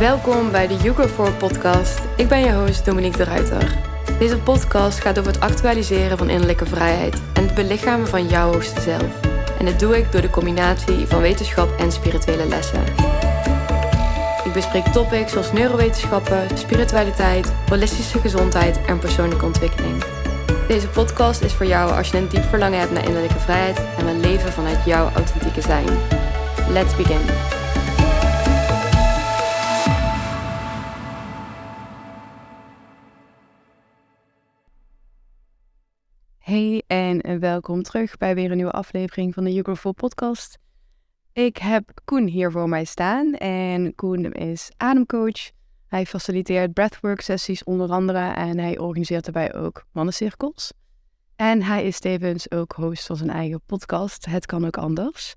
Welkom bij de You 4 podcast. Ik ben je host Dominique de Ruiter. Deze podcast gaat over het actualiseren van innerlijke vrijheid en het belichamen van jouw hoogste zelf. En dat doe ik door de combinatie van wetenschap en spirituele lessen. Ik bespreek topics zoals neurowetenschappen, spiritualiteit, holistische gezondheid en persoonlijke ontwikkeling. Deze podcast is voor jou als je een diep verlangen hebt naar innerlijke vrijheid en wil leven vanuit jouw authentieke zijn. Let's begin. Hey en welkom terug bij weer een nieuwe aflevering van de You Grow podcast. Ik heb Koen hier voor mij staan en Koen is ademcoach. Hij faciliteert breathwork sessies onder andere en hij organiseert daarbij ook mannencirkels. En hij is tevens ook host van zijn eigen podcast, Het Kan Ook Anders.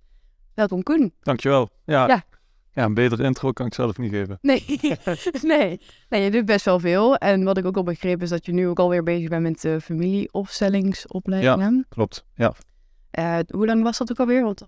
Welkom Koen. Dankjewel. Ja, Ja. Ja. een betere intro kan ik zelf niet geven. Nee, nee. nee, je doet best wel veel. En wat ik ook al begreep is dat je nu ook alweer bezig bent met de familieopstellingsopleidingen. Klopt, ja. Eh, hoe lang was dat ook alweer? Want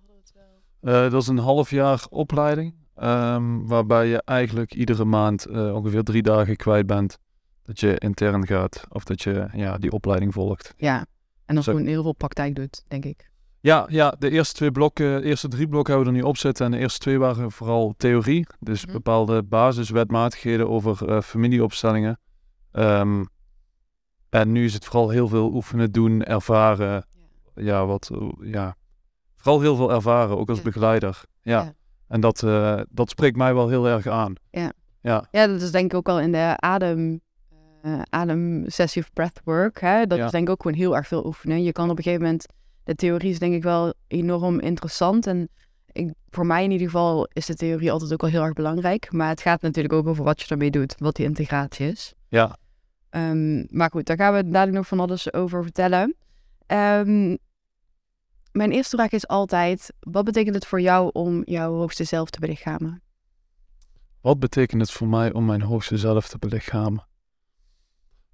Eh, dat is een half jaar opleiding, ehm, waarbij je eigenlijk iedere maand eh, ongeveer drie dagen kwijt bent dat je intern gaat of dat je ja, die opleiding volgt. ja, en dan gewoon heel veel praktijk doet, denk ik. Ja, ja, de eerste twee blokken, de eerste drie blokken hebben we er nu op zitten en de eerste twee waren vooral theorie, dus Mhm. bepaalde basiswetmatigheden over eh, familieopstellingen. Ehm, en nu is het vooral heel veel oefenen, doen, ervaren, ja, wat, eh, ja, vooral heel veel ervaren, ook als Ja. begeleider. Ja. Ja. En dat, eh, dat spreekt mij wel heel erg aan. Ja. Ja, Ja, dat is denk ik ook al in de adem, eh ademsessie of breathwork. Hè? Dat Ja. is denk ik ook gewoon heel erg veel oefenen. Je kan op een gegeven moment, de theorie is denk ik wel enorm interessant. En ik, voor mij in ieder geval is de theorie altijd ook wel heel erg belangrijk. Maar het gaat natuurlijk ook over wat je ermee doet, wat die integratie is. ja. Ehm, maar goed, daar gaan we dadelijk nog van alles over vertellen. Ehm, mijn eerste vraag is altijd, wat betekent het voor jou om jouw hoogste zelf te belichamen? Wat betekent het voor mij om mijn hoogste zelf te belichamen?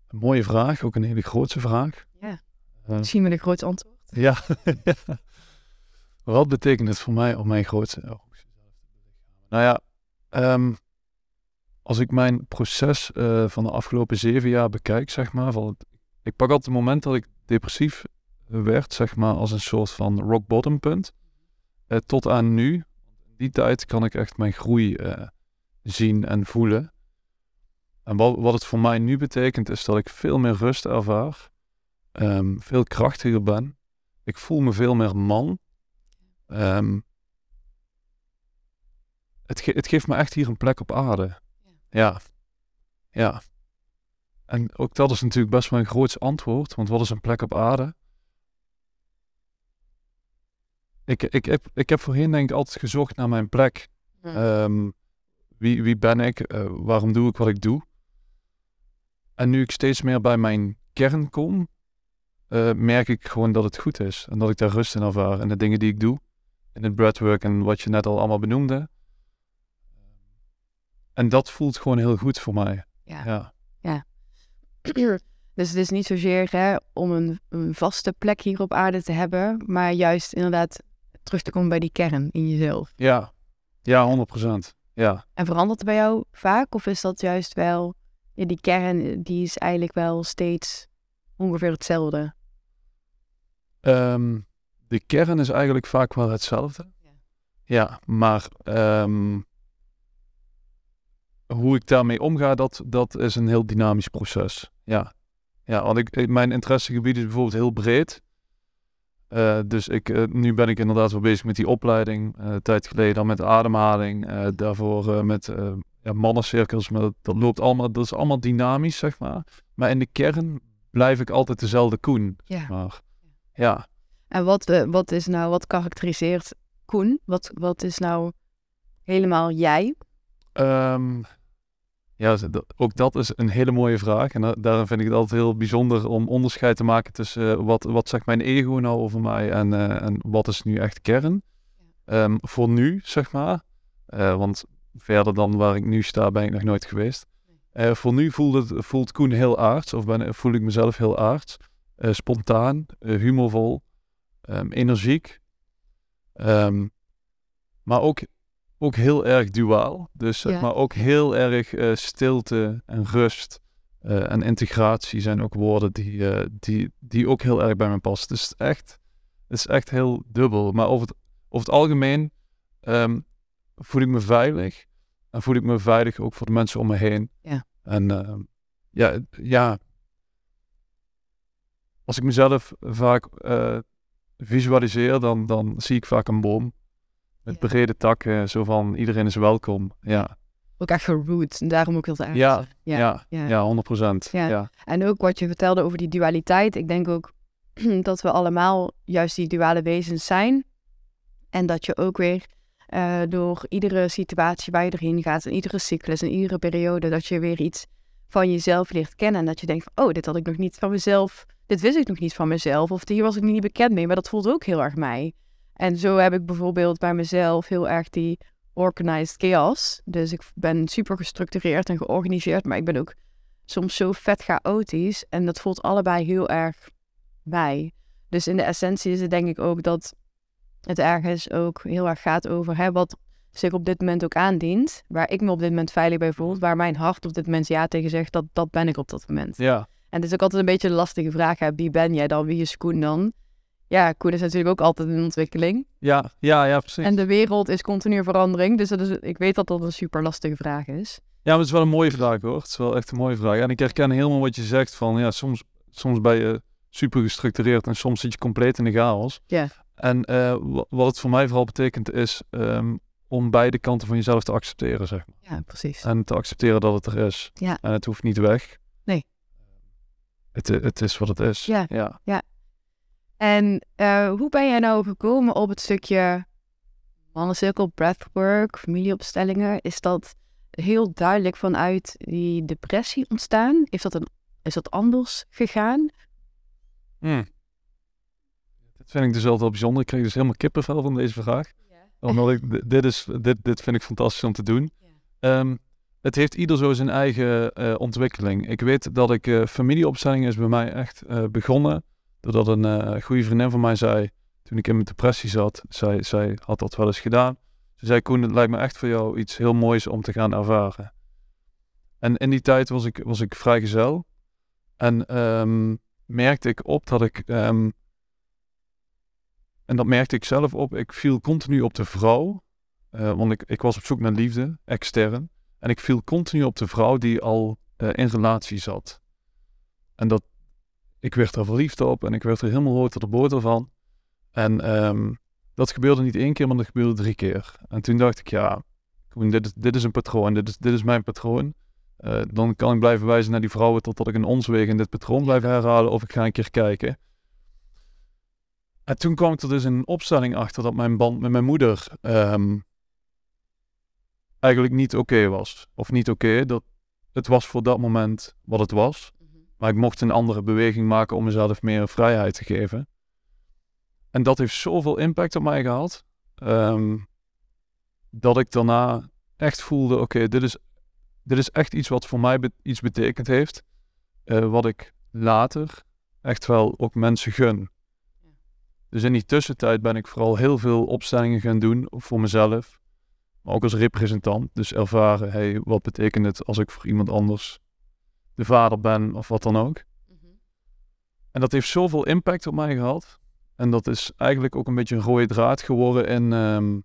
Een mooie vraag, ook een hele grote vraag. Ja. Eh, Misschien met een groot antwoord. ja. Wat betekent het voor mij om mijn grootste? Nou ja, ehm, als ik mijn proces eh, van de afgelopen zeven jaar bekijk, zeg maar, van, ik pak altijd het moment dat ik depressief werd, zeg maar, als een soort van rock bottom punt. Eh, tot aan nu, in die tijd kan ik echt mijn groei eh, zien en voelen. En wat, wat het voor mij nu betekent, is dat ik veel meer rust ervaar, ehm, veel krachtiger ben. Ik voel me veel meer man. Ehm, het, ge- het geeft me echt hier een plek op aarde. Ja. Ja. En ook dat is natuurlijk best wel een groots antwoord, want wat is een plek op aarde? Ik, ik, heb, ik heb voorheen denk ik altijd gezocht naar mijn plek. Ehm, wie, wie ben ik? Eh, waarom doe ik wat ik doe? En nu ik steeds meer bij mijn kern kom, eh, merk ik gewoon dat het goed is. En dat ik daar rust in ervaar. En de dingen die ik doe, in het breathwork en wat je net al allemaal benoemde. En dat voelt gewoon heel goed voor mij. Ja. Ja, dus het is niet zozeer hè, om een, een vaste plek hier op aarde te hebben, maar juist inderdaad terug te komen bij die kern in jezelf. ja, ja 100%. Ja. En verandert het bij jou vaak? Of is dat juist wel, ja, die kern die is eigenlijk wel steeds ongeveer hetzelfde? Ehm, de kern is eigenlijk vaak wel hetzelfde. Ja. Ja, maar ehm, hoe ik daarmee omga, dat, dat is een heel dynamisch proces. Ja, ja want ik, mijn interessegebied is bijvoorbeeld heel breed. Eh, dus ik, eh, nu ben ik inderdaad wel bezig met die opleiding. Eh, een tijd geleden dan met ademhaling. daarvoor met ja, mannencirkels. Maar dat, dat loopt allemaal, dat is allemaal dynamisch, zeg maar. Maar in de kern blijf ik altijd dezelfde Koen. Ja. Maar ja, En wat, eh, wat is nou, wat karakteriseert Koen? Wat, wat is nou helemaal jij? Ehm, ja, ook dat is een hele mooie vraag. En da- daarom vind ik het altijd heel bijzonder om onderscheid te maken tussen eh, wat, wat zegt mijn ego nou over mij en, eh, en wat is nu echt kern. Ehm, voor nu, zeg maar. Want verder dan waar ik nu sta, ben ik nog nooit geweest. Voor nu voelt, het, voelt Koen heel aards, of ben, voel ik mezelf heel aards. Eh, spontaan, eh, humorvol, ehm, energiek. Ehm, maar ook ook heel erg duaal. Dus Ja. maar ook heel erg eh, stilte en rust eh, en integratie zijn ook woorden die, eh, die, die ook heel erg bij me passen. Dus het is echt, het is echt heel dubbel. Maar over het, over het algemeen ehm, voel ik me veilig. En voel ik me veilig ook voor de mensen om me heen. Ja. En ja, ja, als ik mezelf vaak eh, visualiseer, dan, dan zie ik vaak een boom. Met Ja. brede takken, zo van iedereen is welkom. Ja, Ook echt geroot. En daarom ook heel te Ja, ja, ja. ja, ja. 100 procent. Ja. En ook wat je vertelde over die dualiteit. Ik denk ook dat we allemaal juist die duale wezens zijn. En dat je ook weer eh, door iedere situatie waar je doorheen gaat, en iedere cyclus en iedere periode, dat je weer iets van jezelf leert kennen. En dat je denkt van, oh, dit had ik nog niet van mezelf, dit wist ik nog niet van mezelf. Of hier was ik niet bekend mee, maar dat voelt ook heel erg mij. En zo heb ik bijvoorbeeld bij mezelf heel erg die organized chaos. Dus ik ben super gestructureerd en georganiseerd, maar ik ben ook soms zo vet chaotisch. En dat voelt allebei heel erg mij. Dus in de essentie is het denk ik ook dat het ergens ook heel erg gaat over hè, wat zich op dit moment ook aandient. Waar ik me op dit moment veilig bij voel. Waar mijn hart op dit moment ja tegen zegt, dat, dat ben ik op dat moment. ja. En het is ook altijd een beetje een lastige vraag. Hè? Wie ben jij dan? Wie is Koen dan? Ja, Koen is natuurlijk ook altijd in ontwikkeling. Ja, ja, ja, precies. En de wereld is continu in verandering. Dus dat is, ik weet dat dat een super lastige vraag is. Ja, maar het is wel een mooie vraag hoor. Het is wel echt een mooie vraag. En ik herken helemaal wat je zegt van ja, soms, soms ben je super gestructureerd en soms zit je compleet in de chaos. Ja. En wa- wat het voor mij vooral betekent is ehm, om beide kanten van jezelf te accepteren, zeg maar. Ja, precies. En te accepteren dat het er is. Ja. En het hoeft niet weg. Nee. Het, het is wat het is. Ja. ja. En eh, hoe ben jij nou gekomen op het stukje mannencirkel, breathwork, familieopstellingen? Is dat heel duidelijk vanuit die depressie ontstaan? Is dat, een, is dat anders gegaan? Hm. Dit vind ik dus altijd wel bijzonder. Ik kreeg dus helemaal kippenvel van deze vraag. Omdat ik, dit, is, dit, dit vind ik fantastisch om te doen. Ehm, het heeft ieder zo zijn eigen eh, ontwikkeling. Ik weet dat ik eh, familieopstelling is bij mij echt eh, begonnen. Doordat een goede vriendin van mij zei, toen ik in mijn depressie zat, zij, zij had dat wel eens gedaan. Ze zei, Koen, het lijkt me echt voor jou iets heel moois om te gaan ervaren. En in die tijd was ik, was ik vrijgezel. En ehm, merkte ik op dat ik... ehm, en dat merkte ik zelf op. Ik viel continu op de vrouw. eh, want ik, ik was op zoek naar liefde, extern. En ik viel continu op de vrouw die al eh, in relatie zat. En dat, ik werd er verliefd op en ik werd er helemaal rood tot de boter van. En ehm, dat gebeurde niet één keer, maar dat gebeurde drie keer. En toen dacht ik, ja, dit is, dit is een patroon, dit is, dit is mijn patroon. Eh, dan kan ik blijven wijzen naar die vrouwen totdat ik een onsweg in dit patroon blijf herhalen of ik ga een keer kijken. En toen kwam ik er dus in een opstelling achter dat mijn band met mijn moeder ehm, eigenlijk niet oké was. Of niet oké, dat het was voor dat moment wat het was. Maar ik mocht een andere beweging maken om mezelf meer vrijheid te geven. En dat heeft zoveel impact op mij gehad. ehm, dat ik daarna echt voelde, oké, dit, is, dit is echt iets wat voor mij be- iets betekend heeft. eh, wat ik later echt wel ook mensen gun. Dus in die tussentijd ben ik vooral heel veel opstellingen gaan doen voor mezelf. Maar ook als representant. Dus ervaren, hey, wat betekent het als ik voor iemand anders de vader ben of wat dan ook. En dat heeft zoveel impact op mij gehad. En dat is eigenlijk ook een beetje een rode draad geworden in, ehm,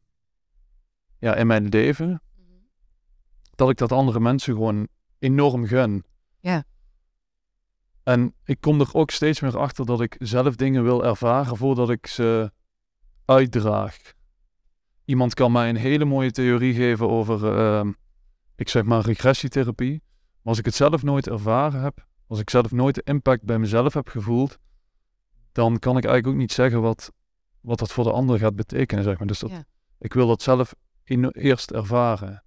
ja, in mijn leven. Dat ik dat andere mensen gewoon enorm gun. Ja. En ik kom er ook steeds meer achter dat ik zelf dingen wil ervaren voordat ik ze uitdraag. Iemand kan mij een hele mooie theorie geven over, ehm, ik zeg maar, regressietherapie. Maar als ik het zelf nooit ervaren heb, als ik zelf nooit de impact bij mezelf heb gevoeld, dan kan ik eigenlijk ook niet zeggen wat, wat dat voor de ander gaat betekenen, zeg maar. Dus dat, Ja. ik wil dat zelf in- eerst ervaren.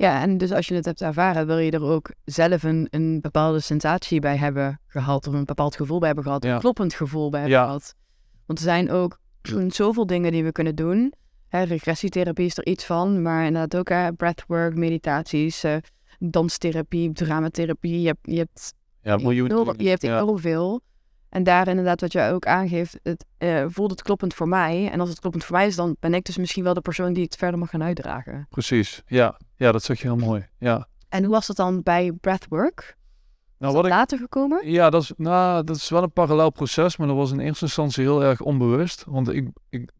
Ja, en dus als je het hebt ervaren, wil je er ook zelf een, een bepaalde sensatie bij hebben gehad. Of een bepaald gevoel bij hebben gehad. Ja. Een kloppend gevoel bij hebben Ja. gehad. Want er zijn ook zoveel dingen die we kunnen doen. Hè, regressietherapie is er iets van. Maar inderdaad ook hè, breathwork, meditaties, eh, danstherapie, dramatherapie. Je hebt, je hebt Ja, miljoen. je hebt ja. enorm veel. En daar inderdaad wat jij ook aangeeft, het eh, voelt het kloppend voor mij. En als het kloppend voor mij is, dan ben ik dus misschien wel de persoon die het verder mag gaan uitdragen. Precies, ja. Ja, dat zeg je heel mooi. Ja. En hoe was dat dan bij breathwork? Nou, wat ik, later gekomen? ja, dat is, nou, dat is wel een parallel proces, maar dat was in eerste instantie heel erg onbewust. Want ik, ik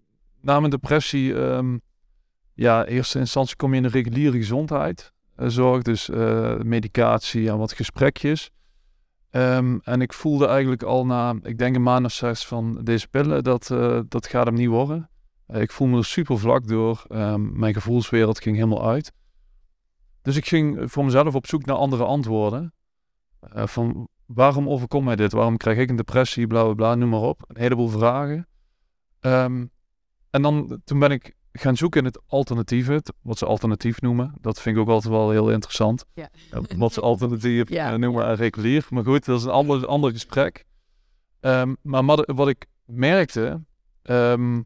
na mijn depressie, ehm, ja, in eerste instantie kom je in de reguliere gezondheid. eh, zorg, dus eh, medicatie en wat gesprekjes. Ehm, en ik voelde eigenlijk al na, ik denk een maand of zes van deze pillen, dat, eh, dat gaat hem niet worden. Eh, ik voel me er super vlak door. Ehm, mijn gevoelswereld ging helemaal uit. Dus ik ging voor mezelf op zoek naar andere antwoorden. Eh, van waarom overkomt mij dit? Waarom krijg ik een depressie? Bla bla bla, noem maar op. Een heleboel vragen. Ehm, en dan toen ben ik gaan zoeken in het alternatieve, wat ze alternatief noemen. Dat vind ik ook altijd wel heel interessant. Ja. Wat ze alternatief Ja, eh, noemen ja. en regulier. Maar goed, dat is een ander, ander gesprek. Ehm, maar wat, ik merkte, ehm,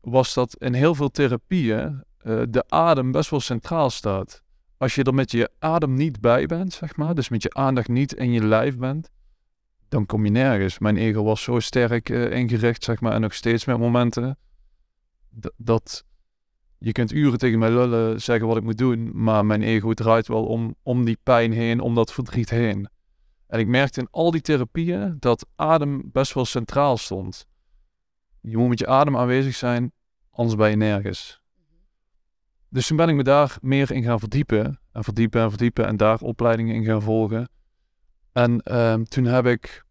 was dat in heel veel therapieën eh, de adem best wel centraal staat. Als je er met je adem niet bij bent, zeg maar, dus met je aandacht niet in je lijf bent, dan kom je nergens. Mijn ego was zo sterk eh, ingericht, zeg maar, en nog steeds met momenten dat je kunt uren tegen mij lullen, zeggen wat ik moet doen, maar mijn ego draait wel om, om die pijn heen, om dat verdriet heen. En ik merkte in al die therapieën dat adem best wel centraal stond. Je moet met je adem aanwezig zijn, anders ben je nergens. Dus toen ben ik me daar meer in gaan verdiepen. En verdiepen en verdiepen en daar opleidingen in gaan volgen. En ehm, toen heb ik,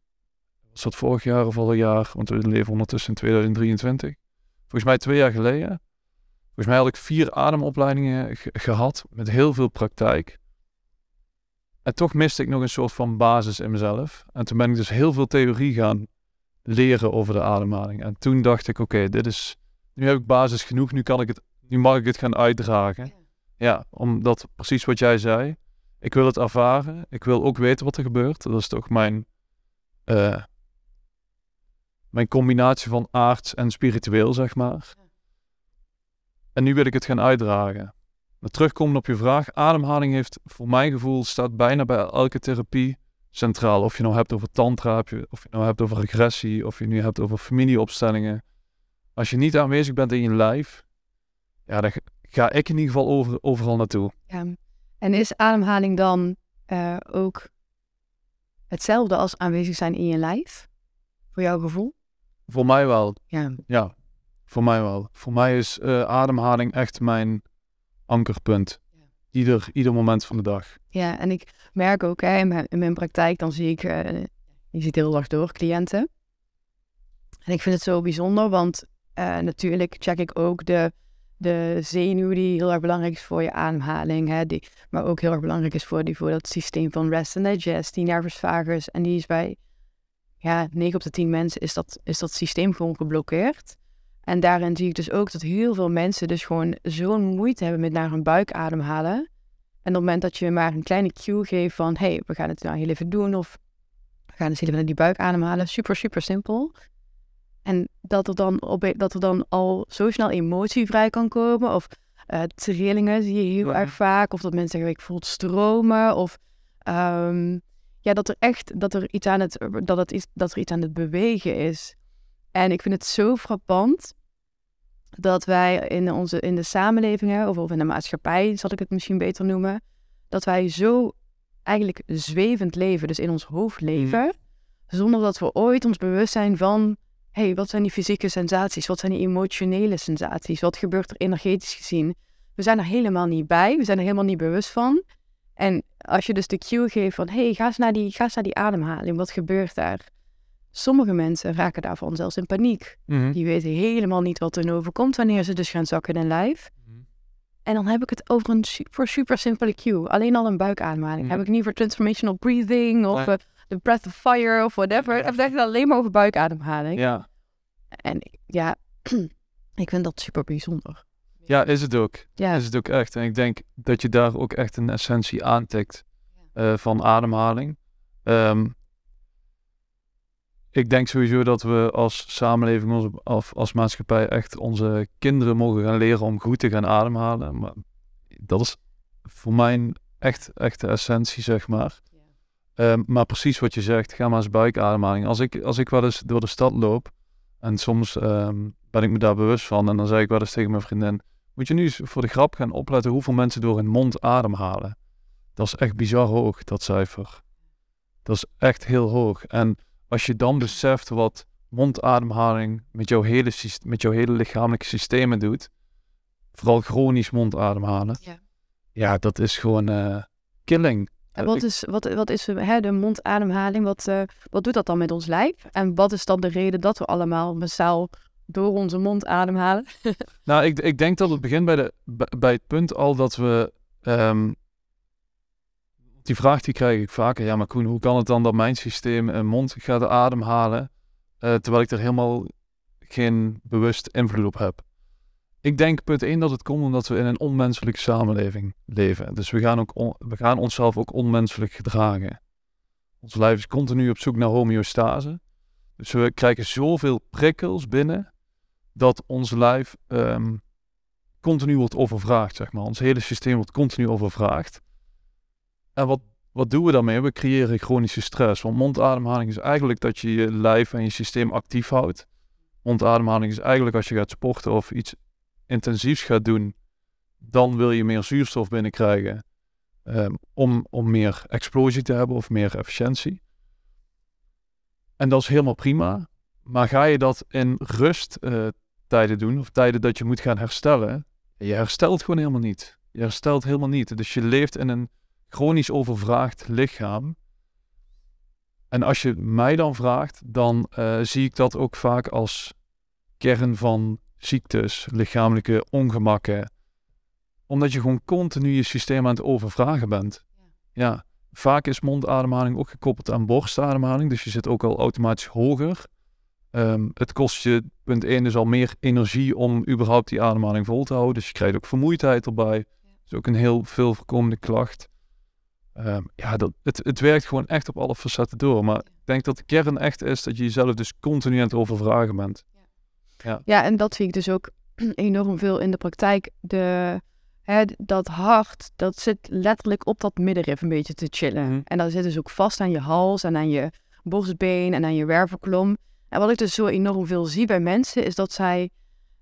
was dat vorig jaar of al een jaar, want we leven ondertussen in 2023. Volgens mij twee jaar geleden. Volgens mij had ik vier ademopleidingen ge- gehad met heel veel praktijk. En toch miste ik nog een soort van basis in mezelf. En toen ben ik dus heel veel theorie gaan leren over de ademhaling. En toen dacht ik, oké, dit is, nu heb ik basis genoeg, nu kan ik het, nu mag ik het gaan uitdragen. Ja, omdat precies wat jij zei. Ik wil het ervaren. Ik wil ook weten wat er gebeurt. Dat is toch mijn, eh, mijn combinatie van aards en spiritueel, zeg maar. En nu wil ik het gaan uitdragen. Maar terugkomen op je vraag. Ademhaling heeft voor mijn gevoel staat bijna bij elke therapie centraal. Of je nou hebt over tantra, je- of je nou hebt over regressie, of je nu hebt over familieopstellingen. Als je niet aanwezig bent in je lijf, ja, dan ga ik in ieder geval over, overal naartoe. Ja. En is ademhaling dan eh, ook hetzelfde als aanwezig zijn in je lijf? Voor jouw gevoel? Voor mij wel, Ja. ja. Voor mij wel. Voor mij is eh, ademhaling echt mijn ankerpunt. Ieder, ieder moment van de dag. Ja, en ik merk ook hè, in, mijn, in mijn praktijk, dan zie ik, eh, je ziet heel dag door, cliënten. En ik vind het zo bijzonder, want eh, natuurlijk check ik ook de, de zenuw die heel erg belangrijk is voor je ademhaling. Hè, die, maar ook heel erg belangrijk is voor, die, voor dat systeem van rest and digest, die nervus vagus. En die is bij ja, 9 op de 10 mensen is dat, is dat systeem gewoon geblokkeerd. En daarin zie ik dus ook dat heel veel mensen dus gewoon zo'n moeite hebben met naar hun buik ademhalen. En op het moment dat je maar een kleine cue geeft van... hé, hey, we gaan het nou heel even doen of we gaan eens even naar die buik ademhalen. Super, super simpel. En dat er dan, op, dat er dan al zo snel emotie vrij kan komen. Of eh, trillingen zie je heel Ja. erg vaak. Of dat mensen zeggen, ik voel het stromen. Of ehm, ja, dat er echt dat er iets aan het, dat het iets, dat er iets aan het bewegen is. En ik vind het zo frappant dat wij in, onze, in de samenlevingen, of, of in de maatschappij, zal ik het misschien beter noemen, dat wij zo eigenlijk zwevend leven, dus in ons hoofd leven, zonder dat we ooit ons bewust zijn van, hé, hey, wat zijn die fysieke sensaties? Wat zijn die emotionele sensaties? Wat gebeurt er energetisch gezien? We zijn er helemaal niet bij, we zijn er helemaal niet bewust van. En als je dus de cue geeft van, hé, hey, ga, eens naar die, ga eens naar die ademhaling, wat gebeurt daar? Sommige mensen raken daarvan zelfs in paniek. Mhm. Die weten helemaal niet wat er overkomt wanneer ze dus gaan zakken in hun lijf. En dan heb ik het over een super, super simpele cue. Alleen al een buikademhaling. Mhm. Heb ik niet voor transformational breathing of Nee. eh, the breath of fire of whatever. Ik heb het echt alleen maar over buikademhaling. Ja. En ik- ja, ik vind dat super bijzonder. Ja, is het ook. Ja, Is het ook echt. En ik denk dat je daar ook echt een essentie aantikt eh, van ademhaling. Ehm, ik denk sowieso dat we als samenleving, onze, of als maatschappij, echt onze kinderen mogen gaan leren om goed te gaan ademhalen. Maar dat is voor mij echt, echt de essentie, zeg maar. Ehm, maar precies wat je zegt, ga maar eens buikademhaling. Als ik, als ik wel eens door de stad loop en soms ehm, ben ik me daar bewust van en dan zeg ik wel eens tegen mijn vriendin, moet je nu eens voor de grap gaan opletten hoeveel mensen door hun mond ademhalen. Dat is echt bizar hoog, dat cijfer. Dat is echt heel hoog. En als je dan beseft wat mondademhaling met jouw hele, met jouw hele lichamelijke systemen doet, vooral chronisch mondademhalen, ja, ja dat is gewoon uh, killing. En wat is, wat, wat is hè, de mondademhaling? Wat, uh, wat doet dat dan met ons lijf? En wat is dan de reden dat we allemaal massaal door onze mond ademhalen? nou, ik, ik denk dat het begint bij, de, bij het punt al dat we. Um, die vraag die krijg ik vaker. Ja, maar Koen, hoe kan het dan dat mijn systeem een mond gaat ademhalen? Uh, terwijl ik er helemaal geen bewust invloed op heb. Ik denk punt 1 dat het komt omdat we in een onmenselijke samenleving leven. Dus we gaan, ook we gaan onszelf ook onmenselijk gedragen. Ons lijf is continu op zoek naar homeostase. Dus we krijgen zoveel prikkels binnen dat ons lijf um, continu wordt overvraagd, zeg maar. Ons hele systeem wordt continu overvraagd. En wat, wat doen we daarmee? We creëren chronische stress. Want mondademhaling is eigenlijk dat je je lijf en je systeem actief houdt. Mondademhaling is eigenlijk als je gaat sporten of iets intensiefs gaat doen, dan wil je meer zuurstof binnenkrijgen um, om, om meer explosie te hebben of meer efficiëntie. En dat is helemaal prima. Maar ga je dat in rusttijden uh, doen, of tijden dat je moet gaan herstellen, je herstelt gewoon helemaal niet. Je herstelt helemaal niet. Dus je leeft in een chronisch overvraagd lichaam. En als je mij dan vraagt, dan uh, zie ik dat ook vaak als kern van ziektes, lichamelijke ongemakken. Omdat je gewoon continu je systeem aan het overvragen bent. Ja. ja. Vaak is mondademhaling ook gekoppeld aan borstademhaling, dus je zit ook al automatisch hoger. Um, het kost je, punt 1, dus al meer energie om überhaupt die ademhaling vol te houden. Dus je krijgt ook vermoeidheid erbij. Dat is ook een heel veel voorkomende klacht. Um, ja, dat, het, het werkt gewoon echt op alle facetten door. Maar ik denk dat de kern echt is dat je jezelf dus continu aan het overvragen bent. Ja. ja, en dat zie ik dus ook enorm veel in de praktijk. De, hè, dat hart, dat zit letterlijk op dat middenrif een beetje te chillen. Mhm. En dat zit dus ook vast aan je hals en aan je borstbeen en aan je wervelklom. En wat ik dus zo enorm veel zie bij mensen, is dat zij,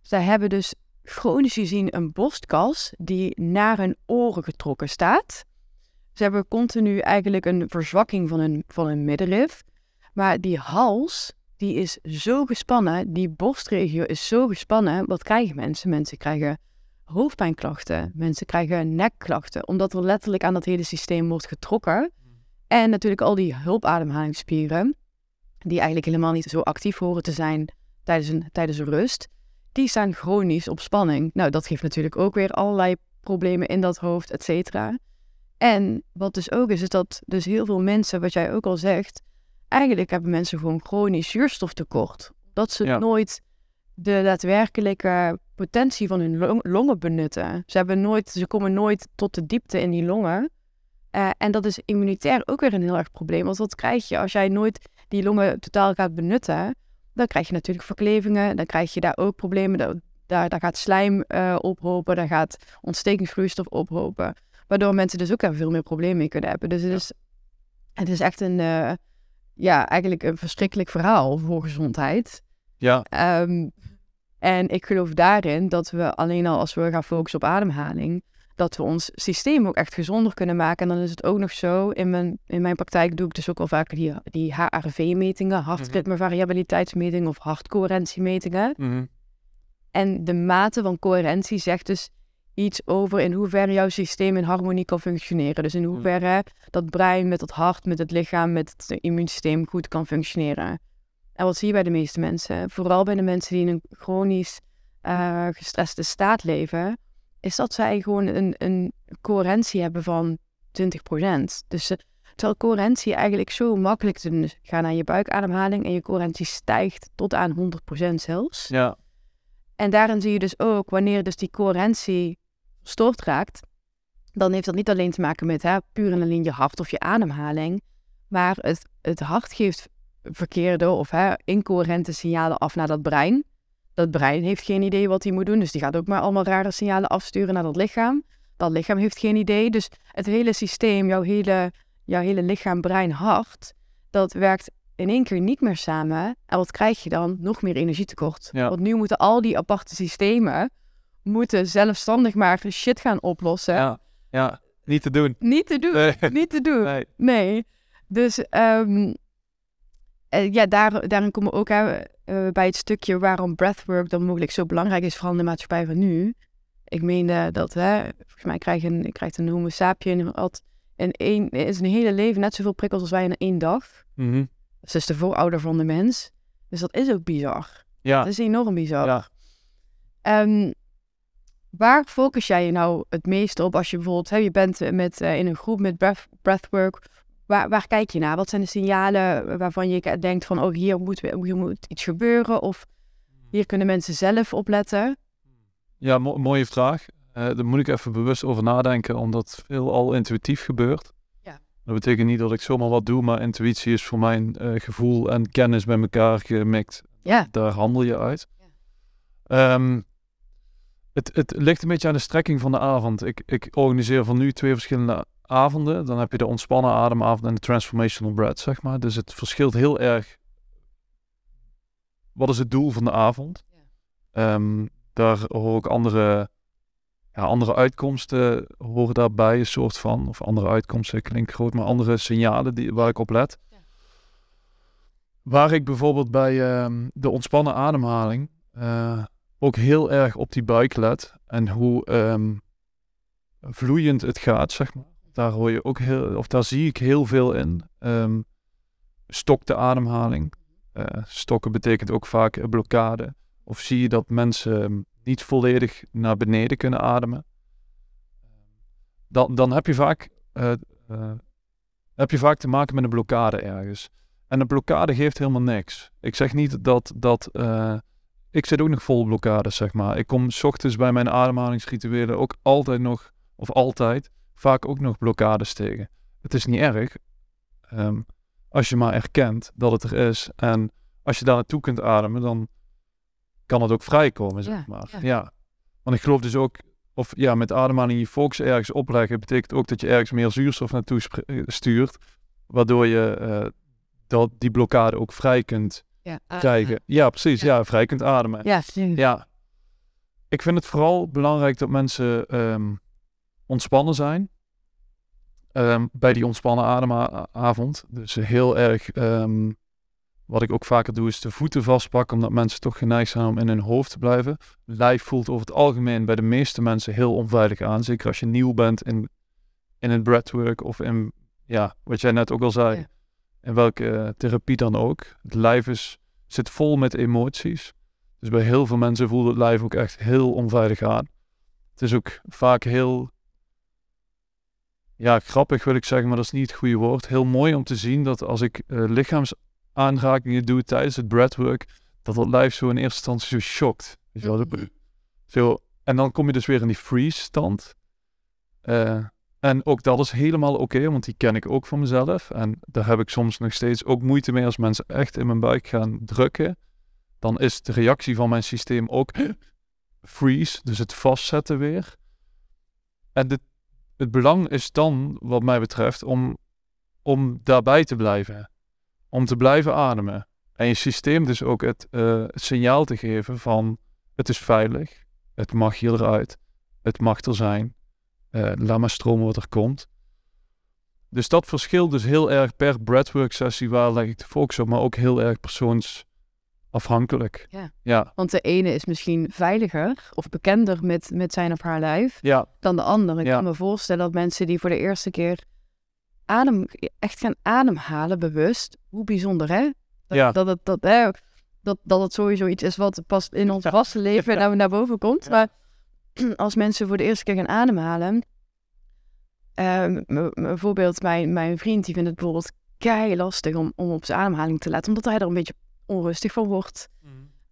zij hebben dus chronisch gezien een borstkas die naar hun oren getrokken staat. Ze hebben continu eigenlijk een verzwakking van hun, van hun middenrif. Maar die hals, die is zo gespannen, die borstregio is zo gespannen. Wat krijgen mensen? Mensen krijgen hoofdpijnklachten, mensen krijgen nekklachten, omdat er letterlijk aan dat hele systeem wordt getrokken. En natuurlijk al die hulpademhalingsspieren, die eigenlijk helemaal niet zo actief horen te zijn tijdens een, tijdens een rust, die staan chronisch op spanning. Nou, dat geeft natuurlijk ook weer allerlei problemen in dat hoofd, et cetera. En wat dus ook is, is dat dus heel veel mensen, wat jij ook al zegt, eigenlijk hebben mensen gewoon chronisch zuurstoftekort. Dat ze nooit de daadwerkelijke potentie van hun longen benutten. Ze, hebben nooit, ze komen nooit tot de diepte in die longen. Uh, en dat is immunitair ook weer een heel erg probleem. Want wat krijg je als jij nooit die longen totaal gaat benutten? Dan krijg je natuurlijk verklevingen. Dan krijg je daar ook problemen. Daar, daar gaat slijm uh, ophopen. Daar gaat ontstekingsvloeistof ophopen. Waardoor mensen dus ook daar veel meer problemen mee kunnen hebben. Dus het, is, het is echt een... Uh, ja, eigenlijk een verschrikkelijk verhaal voor gezondheid. Ja. Um, en ik geloof daarin dat we alleen al als we gaan focussen op ademhaling, dat we ons systeem ook echt gezonder kunnen maken. En dan is het ook nog zo, in mijn, in mijn praktijk doe ik dus ook al vaker die, die HRV-metingen, hartritmevariabiliteitsmetingen of hartcoherentiemetingen. Mm En de mate van coherentie zegt dus iets over in hoeverre jouw systeem in harmonie kan functioneren. Dus in hmm. hoeverre dat brein met het hart, met het lichaam, met het immuunsysteem goed kan functioneren. En wat zie je bij de meeste mensen? Vooral bij de mensen die in een chronisch uh, gestreste staat leven, is dat zij gewoon een, een coherentie hebben van 20%. Dus uh, terwijl coherentie eigenlijk zo makkelijk te doen is. Ga naar je buikademhaling en je coherentie stijgt tot aan 100% zelfs. Ja. En daarin zie je dus ook, wanneer dus die coherentie verstoord raakt, dan heeft dat niet alleen te maken met hè, puur en alleen je hart of je ademhaling, maar het, het hart geeft verkeerde of hè, incoherente signalen af naar dat brein. Dat brein heeft geen idee wat hij moet doen, dus die gaat ook maar allemaal rare signalen afsturen naar dat lichaam. Dat lichaam heeft geen idee, dus het hele systeem, jouw hele, jouw hele lichaam, brein, hart, dat werkt in één keer niet meer samen. En wat krijg je dan? Nog meer energietekort. Ja. Want nu moeten al die aparte systemen moeten zelfstandig maar shit gaan oplossen. Ja, ja, niet te doen. Niet te doen. Nee. Niet te doen. Nee. Nee. Dus ehm, eh, ja, daar, daarin komen we ook eh, bij het stukje waarom breathwork dan mogelijk zo belangrijk is, vooral in de maatschappij van nu. Ik meende dat, hè, volgens mij krijgt een, krijgt een homo sapien al in, één, in zijn hele leven net zoveel prikkels als wij in één dag. Mhm. Dat is de voorouder van de mens. Dus dat is ook bizar. Ja, Dat is enorm bizar. ja. Ehm, waar focus jij je nou het meeste op als je bijvoorbeeld, hè, je bent met, eh, in een groep met breath, breathwork, waar, waar kijk je naar? Wat zijn de signalen waarvan je denkt van, oh hier moet, hier moet iets gebeuren of hier kunnen mensen zelf opletten? Ja, mo- mooie vraag. Eh daar moet ik even bewust over nadenken, omdat veel al intuïtief gebeurt. Ja. Dat betekent niet dat ik zomaar wat doe, maar intuïtie is voor mijn eh, gevoel en kennis bij elkaar gemixt. Ja, Daar handel je uit. Ja. Ehm, het, het ligt een beetje aan de strekking van de avond. Ik, ik organiseer van nu twee verschillende avonden. Dan heb je de ontspannen ademavond en de transformational breath, zeg maar. Dus het verschilt heel erg. Wat is het doel van de avond? Ja. Ehm, daar hoor ik andere, ja, andere uitkomsten horen daarbij, een soort van. Of andere uitkomsten klinkt groot, maar andere signalen die, waar ik op let. Ja. Waar ik bijvoorbeeld bij ehm, de ontspannen ademhaling eh, ook heel erg op die buik let. En hoe ehm, vloeiend het gaat, zeg maar. Daar hoor je ook heel, of daar zie ik heel veel in. Ehm stok de ademhaling. Eh, stokken betekent ook vaak een blokkade. Of zie je dat mensen ehm, niet volledig naar beneden kunnen ademen. Dan, dan heb, je vaak, eh, eh, heb je vaak te maken met een blokkade ergens. En een blokkade geeft helemaal niks. Ik zeg niet dat. dat ik zit ook nog vol blokkades, zeg maar. Ik kom 's ochtends bij mijn ademhalingsrituelen ook altijd nog, of altijd, vaak ook nog blokkades tegen. Het is niet erg. ehm, als je maar erkent dat het er is. En als je daar naartoe kunt ademen, dan kan het ook vrijkomen, zeg maar. ja. Ja. Want ik geloof dus ook, of ja, met ademhaling je focus ergens opleggen, betekent ook dat je ergens meer zuurstof naartoe eh, stuurt. Waardoor je eh, dat die blokkade ook vrij kunt ja. krijgen. Ja, precies. Ja. Ja, vrij kunt ademen. Ja, Ja. Ik vind het vooral belangrijk dat mensen ehm, ontspannen zijn. Ehm, bij die ontspannen ademavond. Dus heel erg, ehm, wat ik ook vaker doe, is de voeten vastpakken, omdat mensen toch geneigd zijn om in hun hoofd te blijven. Lijf voelt over het algemeen bij de meeste mensen heel onveilig aan. Zeker als je nieuw bent in, in het breathwork of in, ja, wat jij net ook al zei, Ja. in welke therapie dan ook. Het lijf is, zit vol met emoties. Dus bij heel veel mensen voelt het lijf ook echt heel onveilig aan. Het is ook vaak heel, ja, grappig wil ik zeggen, maar dat is niet het goede woord. Heel mooi om te zien dat als ik eh, lichaamsaanrakingen doe tijdens het breathwork, dat het lijf zo in eerste instantie zo shokt. Weet je wel, zo- Mhm. zo, en dan kom je dus weer in die freeze stand. Eh, en ook dat is helemaal oké, want die ken ik ook van mezelf. En daar heb ik soms nog steeds ook moeite mee als mensen echt in mijn buik gaan drukken. Dan is de reactie van mijn systeem ook freeze, dus het vastzetten weer. En de, het belang is dan, wat mij betreft, om, om daarbij te blijven. Om te blijven ademen. En je systeem dus ook het, eh, signaal te geven van het is veilig, het mag hier eruit, het mag er zijn, eh, laat maar stromen wat er komt. Dus dat verschilt dus heel erg per breathwork sessie, waar leg ik de focus op, maar ook heel erg persoonsafhankelijk. Ja. Ja, Want de ene is misschien veiliger of bekender met, met zijn of haar lijf ja, dan de ander. Ik Ja. kan me voorstellen dat mensen die voor de eerste keer adem, echt gaan ademhalen bewust, hoe bijzonder hè? Dat, Ja. dat, het, dat, hè, dat, dat het sowieso iets is wat pas in ons vaste leven naar, naar boven komt. Maar als mensen voor de eerste keer gaan ademhalen, ehm, bijvoorbeeld mijn, mijn vriend die vindt het bijvoorbeeld kei lastig om, om op zijn ademhaling te letten, omdat hij er een beetje onrustig van wordt.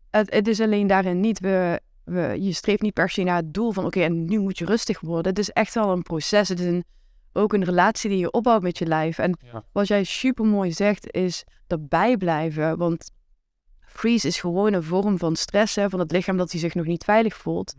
Het, het is alleen daarin niet, we, we, je streeft niet per se naar het doel van oké, en nu moet je rustig worden. Het is echt wel een proces. Het is een, ook een relatie die je opbouwt met je lijf. En Ja. wat jij super mooi zegt, is erbij blijven. Want freeze is gewoon een vorm van stress hè, van het lichaam dat hij zich nog niet veilig voelt.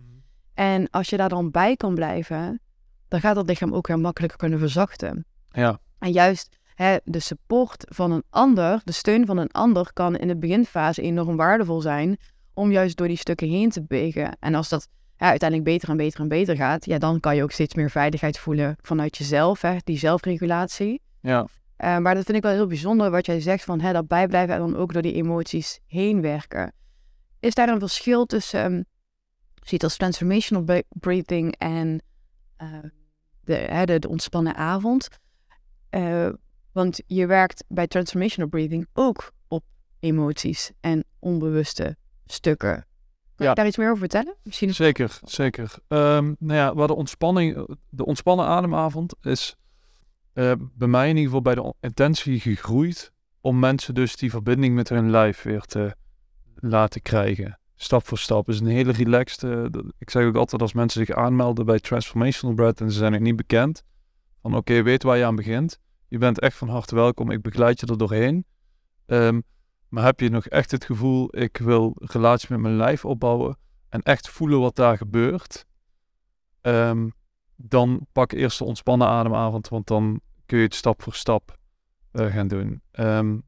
En als je daar dan bij kan blijven, dan gaat dat lichaam ook weer makkelijker kunnen verzachten. ja, En juist de support van een ander, de steun van een ander, kan in de beginfase enorm waardevol zijn om juist door die stukken heen te bewegen. En als dat ja, uiteindelijk beter en beter en beter gaat, ja, dan kan je ook steeds meer veiligheid voelen vanuit jezelf, hè, die zelfregulatie. Ja, Eh, maar dat vind ik wel heel bijzonder wat jij zegt van hè, dat bijblijven en dan ook door die emoties heen werken. Is daar een verschil tussen, um, ziet als transformational bre- breathing en eh, de, hè, de, de ontspannen avond? Eh, want je werkt bij transformational breathing ook op emoties en onbewuste stukken. Kan Ja. je daar iets meer over vertellen? Misschien is- zeker, zeker. Ehm, nou ja, waar de ontspanning, de ontspannen ademavond is eh, bij mij in ieder geval bij de intentie gegroeid om mensen dus die verbinding met hun lijf weer te laten krijgen. Stap voor stap. is een hele relaxed. ik zeg ook altijd als mensen zich aanmelden bij Transformational Breath en ze zijn nog niet bekend. Van oké, weet waar je aan begint. Je bent echt van harte welkom. Ik begeleid je er doorheen. Ehm, maar heb je nog echt het gevoel, ik wil relatie met mijn lijf opbouwen en echt voelen wat daar gebeurt, ehm, dan pak eerst de ontspannen ademavond, want dan kun je het stap voor stap eh, gaan doen. Ehm,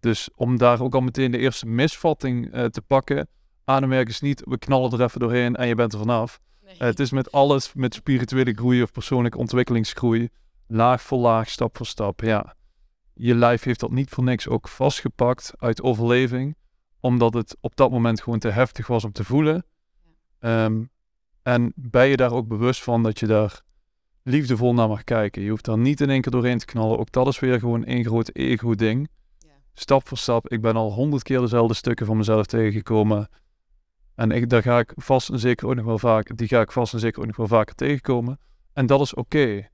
dus om daar ook al meteen de eerste misvatting eh, te pakken, ademwerk is niet, we knallen er even doorheen en je bent er vanaf. Eh, het is met alles, met spirituele groei of persoonlijke ontwikkelingsgroei, laag voor laag, stap voor stap, ja. Je lijf heeft dat niet voor niks ook vastgepakt uit overleving, omdat het op dat moment gewoon te heftig was om te voelen. Ehm, en ben je daar ook bewust van dat je daar liefdevol naar mag kijken. Je hoeft daar niet in één keer doorheen te knallen. Ook dat is weer gewoon één groot ego-ding. Stap voor stap. Ik ben al honderd keer dezelfde stukken van mezelf tegengekomen. En ik, daar ga ik vast en zeker ook nog wel vaak, die ga ik vast en zeker ook nog wel vaker tegenkomen. En dat is oké.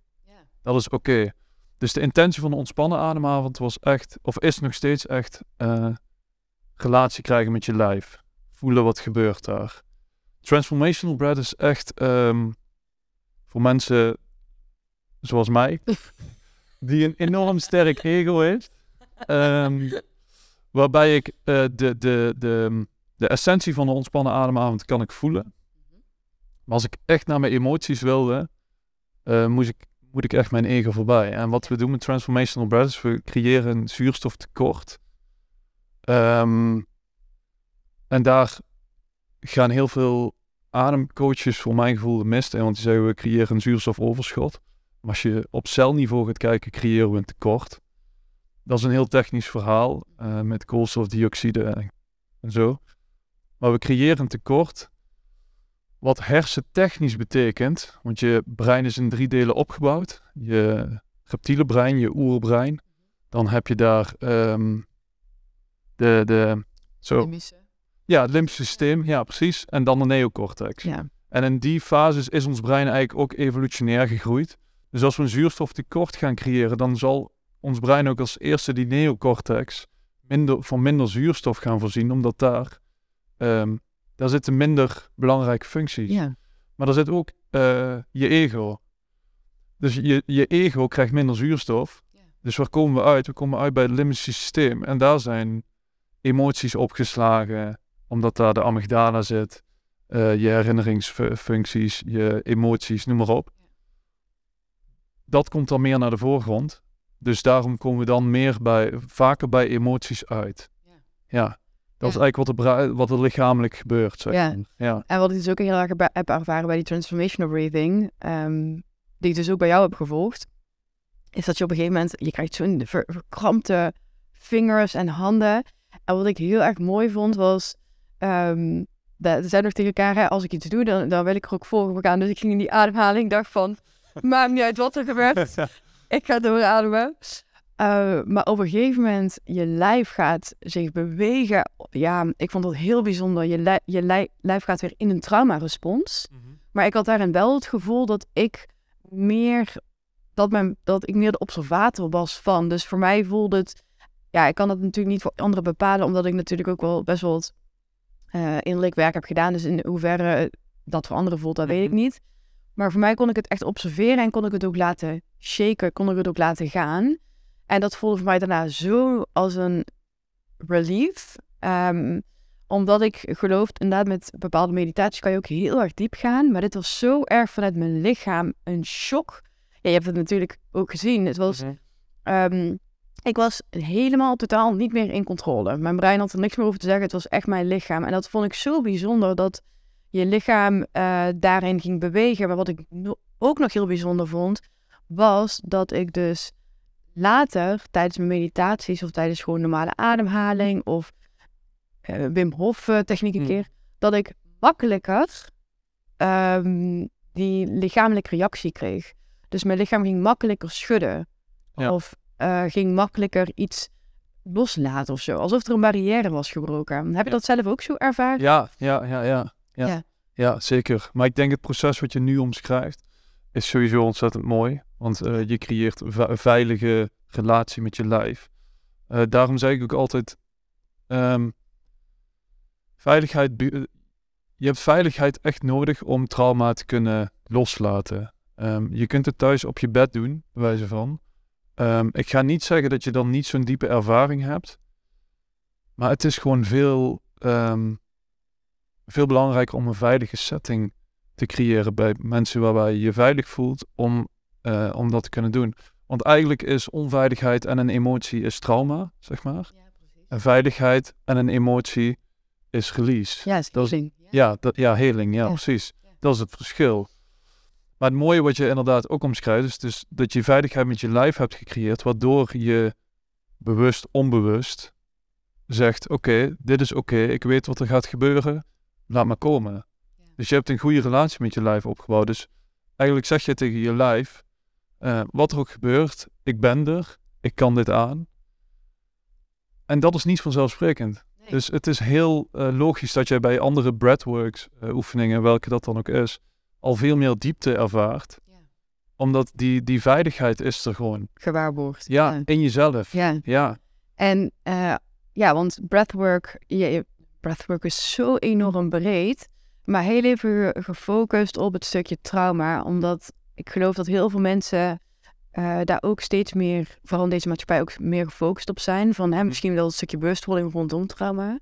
Dat is oké. Dus de intentie van de ontspannen ademavond was echt, of is nog steeds echt, eh, relatie krijgen met je lijf. Voelen wat gebeurt daar. Transformational breath is echt ehm, voor mensen zoals mij, die een enorm sterk ego heeft. Ehm, waarbij ik eh, de, de, de, de essentie van de ontspannen ademavond kan ik voelen. Maar als ik echt naar mijn emoties wilde, eh, moest ik, moet ik echt mijn ego voorbij. En wat we doen met Transformational Breath is we creëren een zuurstoftekort. Ehm, en daar gaan heel veel ademcoaches voor mijn gevoel de mist in. Want die zeggen we creëren een zuurstofoverschot. Maar als je op celniveau gaat kijken, creëren we een tekort. Dat is een heel technisch verhaal eh, met koolstofdioxide en zo. Maar we creëren een tekort wat hersentechnisch betekent. Want je brein is in drie delen opgebouwd. Je reptiele brein, je oerbrein. Dan heb je daar ehm, de, de, zo, ja, het limbisch systeem, ja precies. En dan de neocortex. Ja. En in die fases is ons brein eigenlijk ook evolutionair gegroeid. Dus als we een zuurstoftekort gaan creëren, dan zal ons brein ook als eerste die neocortex minder, van minder zuurstof gaan voorzien, omdat daar, ehm, daar zitten minder belangrijke functies. ja. Maar er zit ook eh, je ego. Dus je, je ego krijgt minder zuurstof. Ja. Dus waar komen we uit? We komen uit bij het limbisch systeem. En daar zijn emoties opgeslagen, omdat daar de amygdala zit. eh, je herinneringsfuncties, je emoties, noem maar op. Dat komt dan meer naar de voorgrond. Dus daarom komen we dan meer bij, vaker bij emoties uit. Ja. Ja, dat is eigenlijk wat er, wat er lichamelijk gebeurt. Zeg Ja. ja. En wat ik dus ook heel erg heb, ervaren bij die transformational breathing, ehm, die ik dus ook bij jou heb gevolgd, is dat je op een gegeven moment, je krijgt zo'n ver- verkrampte vingers en handen. En wat ik heel erg mooi vond was, ehm dat, nog tegen elkaar, hè, als ik iets doe, dan, dan wil ik er ook voor gaan. Dus ik ging in die ademhaling, dacht van, maakt niet uit wat er gebeurt, ik ga doorademen. Eh, maar op een gegeven moment, je lijf gaat zich bewegen. Ja, ik vond dat heel bijzonder. Je, je lij- lijf gaat weer in een traumarespons. Maar ik had daarin wel het gevoel dat ik meer, dat, mijn, dat ik meer de observator was van. Dus voor mij voelde het, ja, ik kan dat natuurlijk niet voor anderen bepalen, omdat ik natuurlijk ook wel best wel wat eh, innerlijk werk heb gedaan. Dus in hoeverre dat voor anderen voelt, dat weet ik Mhm. niet. Maar voor mij kon ik het echt observeren en kon ik het ook laten shaken, kon ik het ook laten gaan. En dat voelde voor mij daarna zo als een relief. Ehm, omdat ik geloof, inderdaad, met bepaalde meditaties kan je ook heel erg diep gaan. Maar dit was zo erg vanuit mijn lichaam een shock. Ja, je hebt het natuurlijk ook gezien. Het was Mhm. Ehm, ik was helemaal totaal niet meer in controle. Mijn brein had er niks meer over te zeggen. Het was echt mijn lichaam. En dat vond ik zo bijzonder dat je lichaam eh, daarin ging bewegen. Maar wat ik ook nog heel bijzonder vond, was dat ik dus later tijdens mijn meditaties of tijdens gewoon normale ademhaling of uh, Wim Hof uh, techniek een keer, dat ik makkelijker um, die lichamelijke reactie kreeg. Dus mijn lichaam ging makkelijker schudden. Of uh, ging makkelijker iets loslaten of zo. Alsof er een barrière was gebroken. Heb je dat zelf ook zo ervaren? Ja, ja, ja. Ja, ja. ja zeker. Maar ik denk het proces wat je nu omschrijft, is sowieso ontzettend mooi. Want uh, je creëert een veilige relatie met je lijf. Uh, daarom zeg ik ook altijd, um, veiligheid, je hebt veiligheid echt nodig om trauma te kunnen loslaten. Um, je kunt het thuis op je bed doen, wijze van. Um, ik ga niet zeggen dat je dan niet zo'n diepe ervaring hebt. Maar het is gewoon veel, veel belangrijker om een veilige setting te creëren bij mensen waarbij je je veilig voelt om, uh, om dat te kunnen doen. Want eigenlijk is onveiligheid en een emotie is trauma, zeg maar. Ja, precies. En veiligheid en een emotie is release. Ja, is dat is, ja, dat, ja, heling, ja, ja. precies. Dat is het verschil. Maar het mooie wat je inderdaad ook omschrijft, is dus dat je veiligheid met je lijf hebt gecreëerd, waardoor je bewust, onbewust zegt: Oké, dit is oké, ik weet wat er gaat gebeuren, laat maar komen. Dus je hebt een goede relatie met je lijf opgebouwd. Dus eigenlijk zeg je tegen je lijf: uh, Wat er ook gebeurt, ik ben er, ik kan dit aan. En dat is niet vanzelfsprekend. Dus het is heel uh, logisch dat jij bij andere breathworks uh, oefeningen, welke dat dan ook is, al veel meer diepte ervaart. Ja. Omdat die, die veiligheid is er gewoon. Gewaarborgd. Ja, ja. in jezelf. Ja. ja. En ja, want breathwork, je, breathwork is zo enorm breed. Maar heel even gefocust op het stukje trauma. Omdat ik geloof dat heel veel mensen uh, daar ook steeds meer, vooral in deze maatschappij, ook meer gefocust op zijn. Van hè, hm. misschien wel een stukje bewustwording rondom trauma.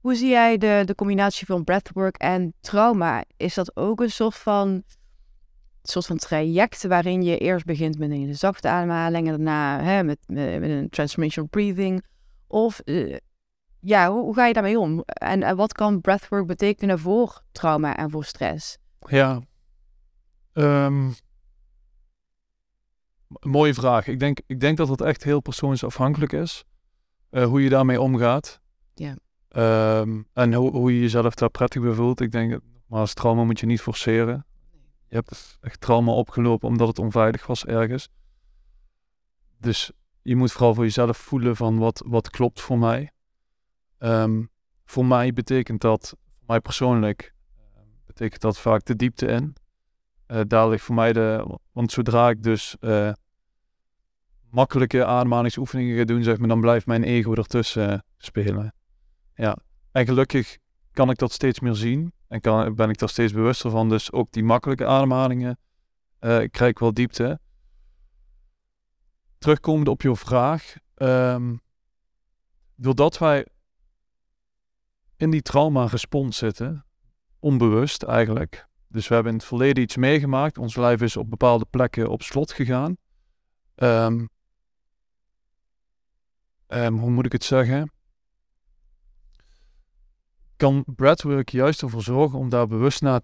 Hoe zie jij de, de combinatie van breathwork en trauma? Is dat ook een soort van, soort van traject waarin je eerst begint met een zachte ademhaling en daarna hè, met, met, met een transformational breathing? Of uh, ja, hoe, hoe, ga je daarmee om? En, en wat kan breathwork betekenen voor trauma en voor stress? Ja, um, mooie vraag. Ik denk, ik denk dat het echt heel persoonsafhankelijk is. Uh, hoe je daarmee omgaat. Ja. Um, en hoe, hoe je jezelf daar prettig bij voelt. Ik denk, maar als trauma moet je niet forceren. Je hebt echt trauma opgelopen omdat het onveilig was ergens. Dus je moet vooral voor jezelf voelen van wat, wat klopt voor mij. Um, voor mij betekent dat, voor mij persoonlijk, ehm, betekent dat vaak de diepte in. Uh, daar ligt voor mij de, want zodra ik dus uh, makkelijke ademhalingsoefeningen ga doen, zeg maar, dan blijft mijn ego ertussen uh, spelen. Ja, en gelukkig kan ik dat steeds meer zien en kan, ben ik daar steeds bewuster van. Dus ook die makkelijke ademhalingen uh, krijg ik wel diepte. Terugkomend op jouw vraag. Um, doordat wij in die trauma-respons zitten, onbewust eigenlijk. Dus we hebben in het verleden iets meegemaakt. Ons lijf is op bepaalde plekken op slot gegaan. Um, um, hoe moet ik het zeggen? kan breathwork juist ervoor zorgen om daar bewust naar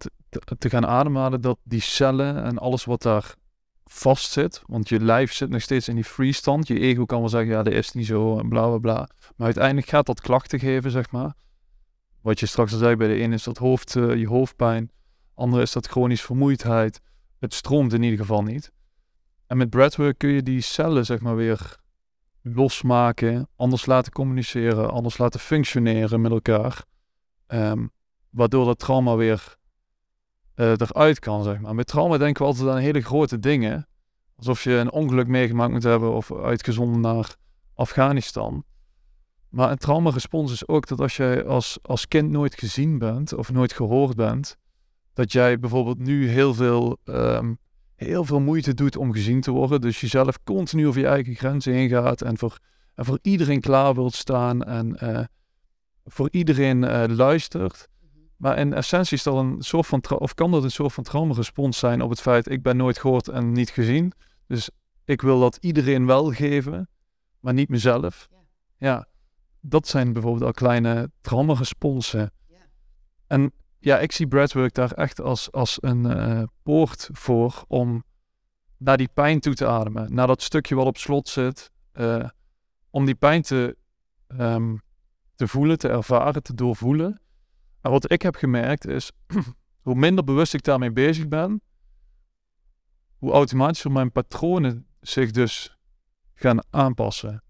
te, gaan ademhalen, dat die cellen en alles wat daar vast zit, want je lijf zit nog steeds in die freestand, je ego kan wel zeggen, ja, dat is niet zo, en bla bla bla. Maar uiteindelijk gaat dat klachten geven, zeg maar. Wat je straks al zei, bij de ene is dat hoofd, uh, je hoofdpijn, andere is dat chronisch vermoeidheid. Het stroomt in ieder geval niet. En met breathwork kun je die cellen, zeg maar, weer losmaken, anders laten communiceren, anders laten functioneren met elkaar. Um, waardoor dat trauma weer uh, eruit kan, zeg maar. Met trauma denken we altijd aan hele grote dingen. Alsof je een ongeluk meegemaakt moet hebben of uitgezonden naar Afghanistan. Maar een traumarespons is ook dat als jij als, als kind nooit gezien bent of nooit gehoord bent, dat jij bijvoorbeeld nu heel veel, um, heel veel moeite doet om gezien te worden. Dus jezelf continu over je eigen grenzen heen gaat en voor, en voor iedereen klaar wilt staan en uh, voor iedereen uh, luistert. Maar in essentie is dat een soort van, of kan dat een soort van traumarespons zijn op het feit, ik ben nooit gehoord en niet gezien. Dus ik wil dat iedereen wel geven, maar niet mezelf. Ja. Ja, dat zijn bijvoorbeeld al kleine traumaresponsen. En ja, ik zie breathwork daar echt als, als een eh, poort voor om naar die pijn toe te ademen. Naar dat stukje wat op slot zit. eh, om die pijn te, ehm, te voelen, te ervaren, te doorvoelen. En wat ik heb gemerkt is, hoe minder bewust ik daarmee bezig ben, hoe automatischer mijn patronen zich dus gaan aanpassen.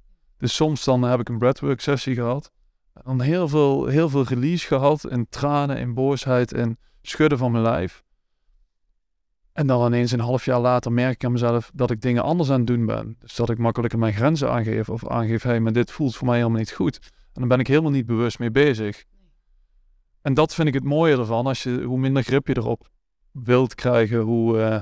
Dus soms dan heb ik een breathwork sessie gehad. Dan heel veel, heel veel release gehad in tranen, in boosheid, in schudden van mijn lijf. En dan ineens een half jaar later merk ik aan mezelf dat ik dingen anders aan het doen ben. Dus dat ik makkelijker mijn grenzen aangeef of aangeef, hé, hey, maar dit voelt voor mij helemaal niet goed. En dan ben ik helemaal niet bewust mee bezig. En dat vind ik het mooie ervan. Als je, hoe minder grip je erop wilt krijgen, hoe, eh,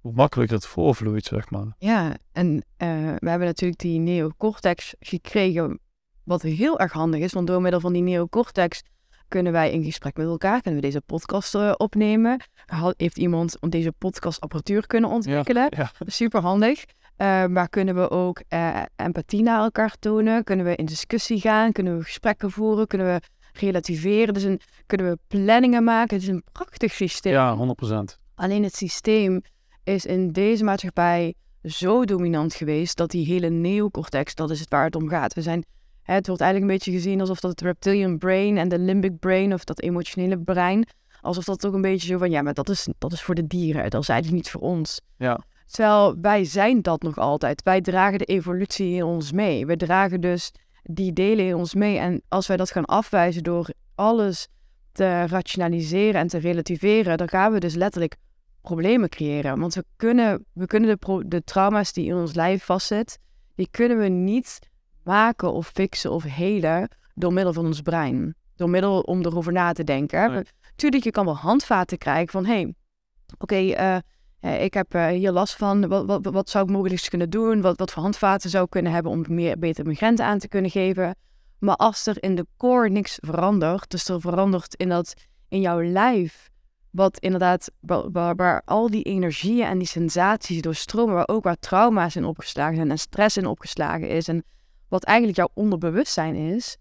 hoe makkelijker het voorvloeit, zeg maar. Ja, en eh, we hebben natuurlijk die neocortex gekregen, wat heel erg handig is, want door middel van die neocortex kunnen wij in gesprek met elkaar, kunnen we deze podcast eh, opnemen. Heeft iemand deze podcastapparatuur kunnen ontwikkelen? Ja, Super handig. maar kunnen we ook eh, empathie naar elkaar tonen? Kunnen we in discussie gaan? Kunnen we gesprekken voeren? Kunnen we relativeren? Dus een, kunnen we planningen maken? Het is een prachtig systeem. ja 100%. Alleen het systeem is in deze maatschappij zo dominant geweest dat die hele neocortex, dat is het waar het om gaat. We zijn, het wordt eigenlijk een beetje gezien alsof dat het reptilian brain en de limbic brain, of dat emotionele brein, alsof dat ook een beetje zo van, ja, maar dat is, dat is voor de dieren, dat is eigenlijk niet voor ons. Ja. Terwijl wij zijn dat nog altijd. Wij dragen de evolutie in ons mee. We dragen dus die delen in ons mee. En als wij dat gaan afwijzen door alles te rationaliseren en te relativeren, dan gaan we dus letterlijk problemen creëren. Want we kunnen, we kunnen de, pro- de trauma's die in ons lijf vastzitten, die kunnen we niet maken of fixen of helen door middel van ons brein. Door middel om erover na te denken. Nee. Tuurlijk, je kan wel handvaten krijgen van, hé, hey, oké, eh, eh, ik heb eh, hier last van, wat, wat, wat zou ik mogelijk kunnen doen? Wat, wat voor handvaten zou ik kunnen hebben om meer, beter mijn grenzen aan te kunnen geven? Maar als er in de core niks verandert, dus er verandert in, dat, in jouw lijf, wat inderdaad, waar, al die energieën en die sensaties doorstromen, waar ook waar trauma's in opgeslagen zijn en stress in opgeslagen is en wat eigenlijk jouw onderbewustzijn is,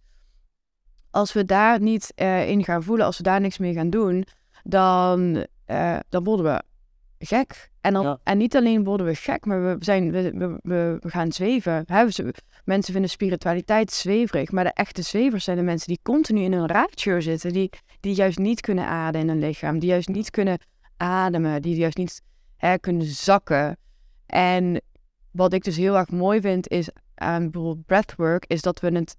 als we daar niet eh, in gaan voelen, als we daar niks mee gaan doen, dan, eh, dan worden we gek. En, dan, Ja. en niet alleen worden we gek, maar we, zijn, we, we, we, we gaan zweven. Hè, we- mensen vinden spiritualiteit zweverig, maar de echte zwevers zijn de mensen die continu in een ratio zitten, die, die juist niet kunnen ademen in hun lichaam, die juist niet kunnen ademen, die juist niet hè, kunnen zakken. En wat ik dus heel erg mooi vind is aan bijvoorbeeld breathwork, is dat we het,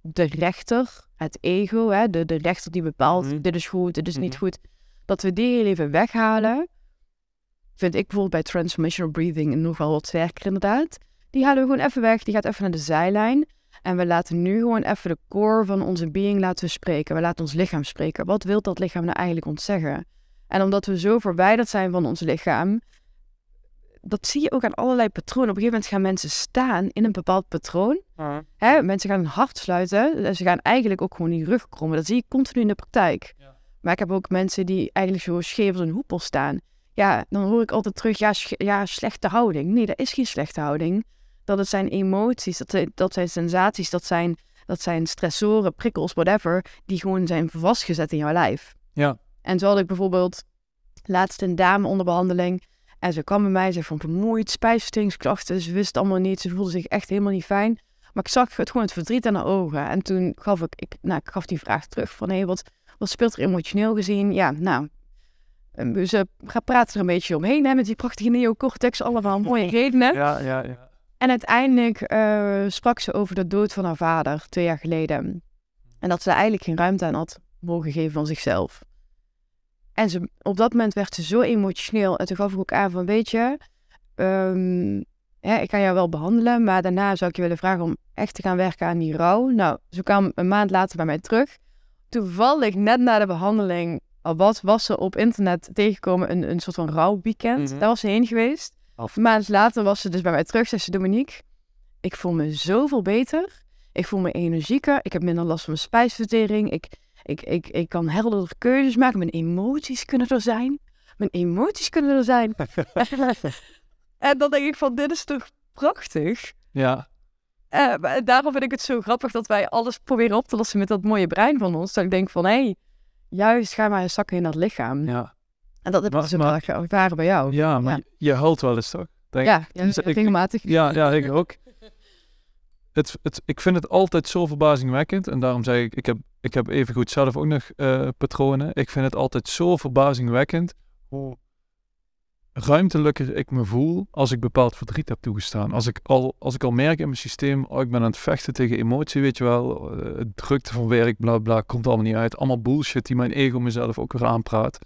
de rechter, het ego, hè, de, de rechter die bepaalt, Mhm. dit is goed, dit is niet Mhm. goed, dat we die heel even weghalen. Vind ik bijvoorbeeld bij transformational breathing nogal wat sterker inderdaad. Die halen we gewoon even weg, die gaat even naar de zijlijn. En we laten nu gewoon even de core van onze being laten spreken. We laten ons lichaam spreken. Wat wil dat lichaam nou eigenlijk ons zeggen? En omdat we zo verwijderd zijn van ons lichaam, dat zie je ook aan allerlei patronen. Op een gegeven moment gaan mensen staan in een bepaald patroon. Hè, mensen gaan hun hart sluiten. En ze gaan eigenlijk ook gewoon die rug krommen. Dat zie je continu in de praktijk. Ja. Maar ik heb ook mensen die eigenlijk zo scheef als een hoepel staan. Ja, dan hoor ik altijd terug, ja, ja, slechte houding. Nee, dat is geen slechte houding. Dat het zijn emoties, dat zijn, dat zijn sensaties, dat zijn, dat zijn stressoren, prikkels, whatever, die gewoon zijn vastgezet in jouw lijf. Ja. En zo had ik bijvoorbeeld laatst een dame onder behandeling. En ze kwam bij mij, ze vond vermoeid, spijsverteringsklachten. Ze wist het allemaal niet, ze voelde zich echt helemaal niet fijn. Maar ik zag het gewoon het verdriet aan haar ogen. En toen gaf ik, ik, nou, ik gaf die vraag terug van, hé, wat, wat speelt er emotioneel gezien? Ja, nou, eh, ze gaat praten er een beetje omheen hè, met die prachtige neocortex, allemaal mooie redenen. Ja, ja, ja. En uiteindelijk eh, sprak ze over de dood van haar vader, twee jaar geleden. En dat ze daar eigenlijk geen ruimte aan had mogen geven van zichzelf. En ze, op dat moment werd ze zo emotioneel. En toen gaf ik ook aan van, weet je, ehm, ik kan jou wel behandelen, maar daarna zou ik je willen vragen om echt te gaan werken aan die rouw. Nou, ze kwam een maand later bij mij terug. Toevallig, net na de behandeling, al wat was ze op internet tegengekomen, een, een soort van rouwweekend. Mhm. Daar was ze heen geweest. Af. Een maand later was ze dus bij mij terug. Zei ze, Dominique, ik voel me zoveel beter. Ik voel me energieker. Ik heb minder last van mijn spijsvertering. Ik, ik, ik, ik kan helderder keuzes maken. Mijn emoties kunnen er zijn. Mijn emoties kunnen er zijn. En dan denk ik van, dit is toch prachtig? Ja, Eh, daarom vind ik het zo grappig dat wij alles proberen op te lossen met dat mooie brein van ons. Dat ik denk van, hé, hey, juist ga maar zakken in dat lichaam. ja. En dat heb ik Maar- dus maar- ervaren bij jou. Ja, maar Ja. Je, je huilt wel eens toch? Denk- Ja, ja, Dus ik- regelmatig. Ja, ja, ik ook. Het, het, ik vind het altijd zo verbazingwekkend. En daarom zeg ik, ik heb, ik heb evengoed zelf ook nog eh, patronen. Ik vind het altijd zo verbazingwekkend hoe ruimtelijker ik me voel als ik bepaald verdriet heb toegestaan. Als ik al, als ik al merk in mijn systeem, oh, ik ben aan het vechten tegen emotie, weet je wel. eh, drukte van werk, bla bla, komt allemaal niet uit. Allemaal bullshit die mijn ego mezelf ook weer aanpraat.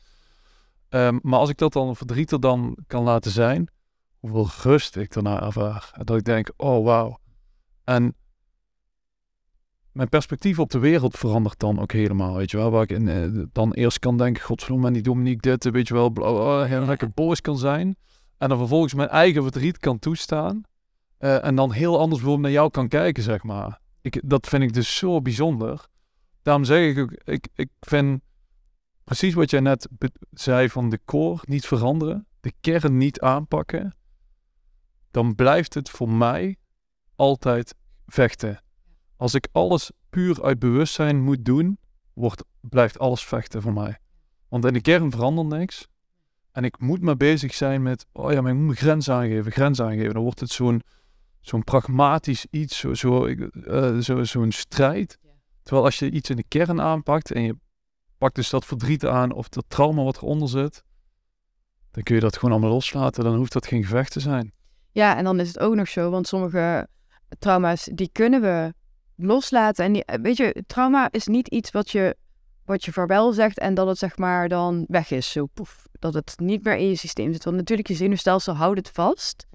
Ehm, maar als ik dat dan verdriet er dan kan laten zijn, hoeveel rust ik daarna ervaar. En dat ik denk, oh wauw. En mijn perspectief op de wereld verandert dan ook helemaal, weet je wel. Waar ik eh, dan eerst kan denken, godverdomme, die Dominique dit, weet je wel, bla, bla, lekker boos kan zijn. En dan vervolgens mijn eigen verdriet kan toestaan. Eh, en dan heel anders bijvoorbeeld naar jou kan kijken, zeg maar. Ik, dat vind ik dus zo bijzonder. Daarom zeg ik ook, ik, ik vind precies wat jij net zei van de core niet veranderen, de kern niet aanpakken, dan blijft het voor mij altijd vechten. Als ik alles puur uit bewustzijn moet doen, wordt, blijft alles vechten voor mij. Want in de kern verandert niks. En ik moet maar bezig zijn met, oh ja, maar ik moet mijn grens aangeven, grens aangeven. Dan wordt het zo'n zo'n pragmatisch iets, zo, zo, ik- eh, zo, zo'n strijd. Terwijl als je iets in de kern aanpakt en je pakt dus dat verdriet aan of dat trauma wat eronder zit, dan kun je dat gewoon allemaal loslaten. Dan hoeft dat geen gevecht te zijn. Ja, en dan is het ook nog zo, want sommige trauma's, die kunnen we loslaten. En die, eh, weet je, trauma is niet iets wat je, wat je vaarwel zegt en dat het zeg maar dan weg is, zo poef. Dat het niet meer in je systeem zit. Want natuurlijk, je zenuwstelsel houdt het vast.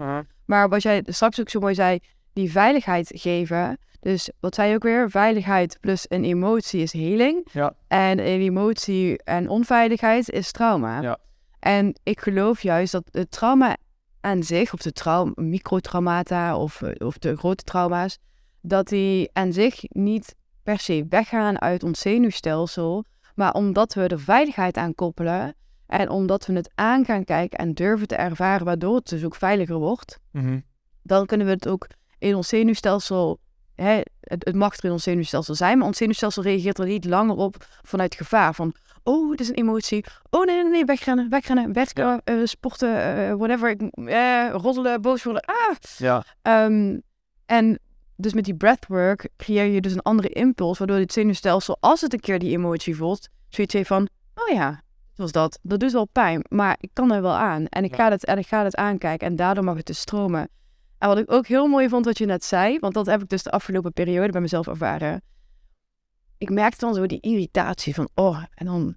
Maar wat jij straks ook zo mooi zei, die veiligheid geven. Dus wat zei je ook weer? Veiligheid plus een emotie is healing. Ja. En een emotie en onveiligheid is trauma. Ja. En ik geloof juist dat het trauma aan zich, of de trauma, microtraumata of, eh, of de grote trauma's, dat die aan zich niet per se weggaan uit ons zenuwstelsel, maar omdat we er veiligheid aan koppelen en omdat we het aan gaan kijken en durven te ervaren, waardoor het dus ook veiliger wordt, Mhm. dan kunnen we het ook in ons zenuwstelsel, hè, het, het mag er in ons zenuwstelsel zijn, maar ons zenuwstelsel reageert er niet langer op vanuit gevaar. Van, oh, het is een emotie. Oh, nee, nee, nee, wegrennen, wegrennen, eh, sporten, eh, whatever. Ik, eh, roddelen, boos worden. Ah! Ja, Ehm, en dus met die breathwork creëer je dus een andere impuls, waardoor het zenuwstelsel, als het een keer die emotie voelt, zoiets heeft van, oh ja, was dat. Dat doet wel pijn, maar ik kan er wel aan. En ik, Ja. ga, het, en ik ga het aankijken en daardoor mag het dus stromen. En wat ik ook heel mooi vond wat je net zei, want dat heb ik dus de afgelopen periode bij mezelf ervaren. Ik merkte dan zo die irritatie van, oh, en dan,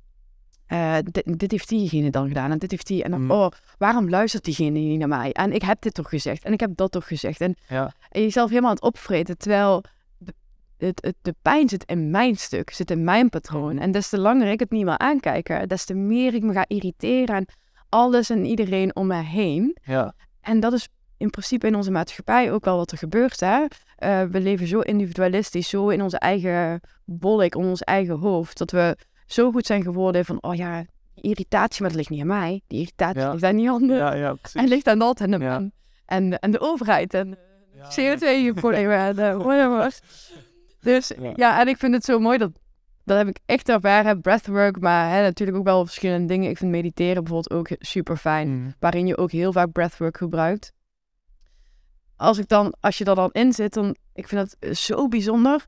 eh, dit, dit heeft diegene dan gedaan en dit heeft die, en dan, Mm. oh, waarom luistert diegene niet naar mij? En ik heb dit toch gezegd en ik heb dat toch gezegd. En ja, en jezelf helemaal aan het opvreten. Terwijl de, het, het, de pijn zit in mijn stuk, zit in mijn patroon. En des te langer ik het niet wil aankijken, des te meer ik me ga irriteren aan alles en iedereen om me heen. ja. En dat is in principe in onze maatschappij ook wel wat er gebeurt. Hè? Eh, we leven zo individualistisch, zo in onze eigen bolk, in ons eigen hoofd, dat we zo goed zijn geworden van, oh ja, irritatie, maar dat ligt niet aan mij. Die irritatie Ja. ligt aan die ander. ja, ja, En ligt aan dat en de, en, en, en de overheid en Ja, CO2-problemen en eh, whatever. Dus Ja. ja. en ik vind het zo mooi dat, dat heb ik echt ervaren, breathwork, maar hè, natuurlijk ook wel verschillende dingen. Ik vind mediteren bijvoorbeeld ook super fijn, Mhm. waarin je ook heel vaak breathwork gebruikt. Als, ik dan, als je er dan in zit, dan, ik vind dat zo bijzonder.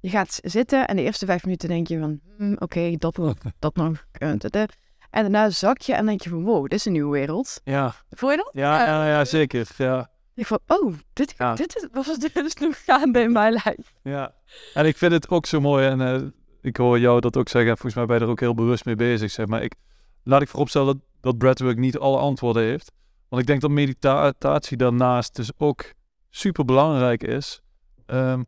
Je gaat zitten en de eerste vijf minuten denk je van, hmm, oké, dat nog, dat nog. eh, eh. En daarna zak je en denk je van, wow, dit is een nieuwe wereld. Ja, Voel je dat? ja, ja, ja, zeker. Ja, Ik van, oh, dit, Ja. dit is, was dit is nog gaande in mijn lijf. ja. En ik vind het ook zo mooi en eh, ik hoor jou dat ook zeggen. Volgens mij ben je er ook heel bewust mee bezig, zeg maar. Ik, laat ik vooropstellen dat, dat breathwork niet alle antwoorden heeft. Want ik denk dat meditatie daarnaast dus ook super belangrijk is ehm,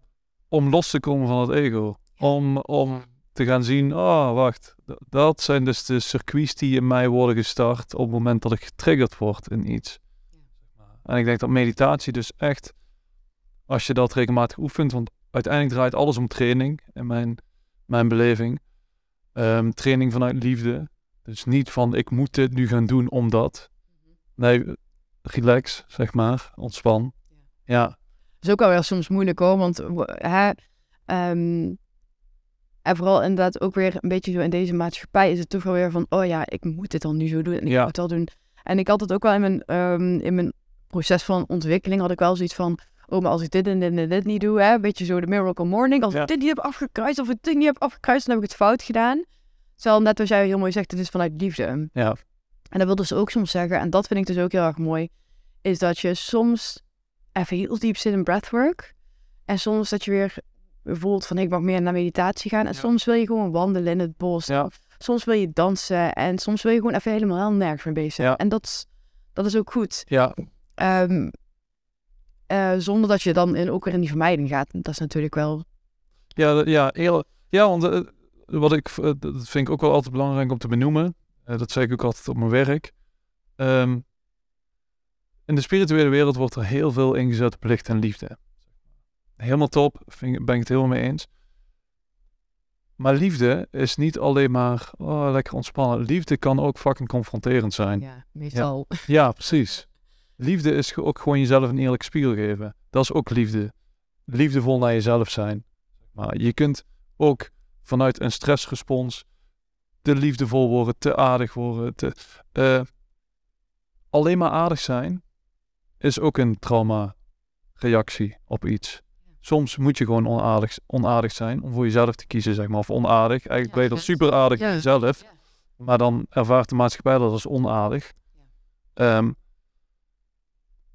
om los te komen van het ego. Om, om te gaan zien, oh wacht, dat zijn dus de circuits die in mij worden gestart op het moment dat ik getriggerd word in iets. En ik denk dat meditatie dus echt, als je dat regelmatig oefent, want uiteindelijk draait alles om training in mijn, mijn beleving. Ehm, training vanuit liefde. Dus niet van ik moet dit nu gaan doen omdat. Nee, relax, zeg maar. Ontspan. Ja, Dat is ook wel weer soms moeilijk hoor, want w- hè, ehm, en vooral inderdaad ook weer een beetje zo in deze maatschappij is het toch wel weer van, oh ja, ik moet dit dan nu zo doen en ik Ja. moet dat doen. En ik had het ook wel in mijn, ehm, in mijn proces van ontwikkeling had ik wel zoiets van, oh maar als ik dit en dit en dit niet doe, hè, een beetje zo de miracle morning, als Ja. ik dit niet heb afgekruist of ik dit niet heb afgekruist, dan heb ik het fout gedaan. Terwijl net wat jij heel mooi zegt, het is vanuit liefde. ja, En dat wil dus ook soms zeggen, en dat vind ik dus ook heel erg mooi, is dat je soms even heel diep zit in breathwork. En soms dat je weer voelt van ik mag meer naar meditatie gaan. En Ja. soms wil je gewoon wandelen in het bos. ja, Soms wil je dansen. En soms wil je gewoon even helemaal nergens mee bezig zijn. Ja. En dat is, dat is ook goed. ja, Ehm, eh, zonder dat je dan in, ook weer in die vermijding gaat. Dat is natuurlijk wel... ja, ja, heel, ja want eh, wat ik, eh, dat vind ik ook wel altijd belangrijk om te benoemen. Dat zeg ik ook altijd op mijn werk. Ehm, in de spirituele wereld wordt er heel veel ingezet op licht en liefde. Helemaal top, ben ik het helemaal mee eens. Maar liefde is niet alleen maar oh, lekker ontspannen. Liefde kan ook fucking confronterend zijn. Ja, meestal. Ja, precies. Liefde is ook gewoon jezelf een eerlijk spiegel geven. Dat is ook liefde. Liefdevol naar jezelf zijn. Maar je kunt ook vanuit een stressrespons te liefdevol worden, te aardig worden. Te, eh, alleen maar aardig zijn is ook een trauma-reactie op iets. Soms moet je gewoon onaardig, onaardig zijn om voor jezelf te kiezen, zeg maar. Of onaardig. Eigenlijk ben je ja. super aardig. Ja. Maar dan ervaart de maatschappij dat als onaardig. Ehm,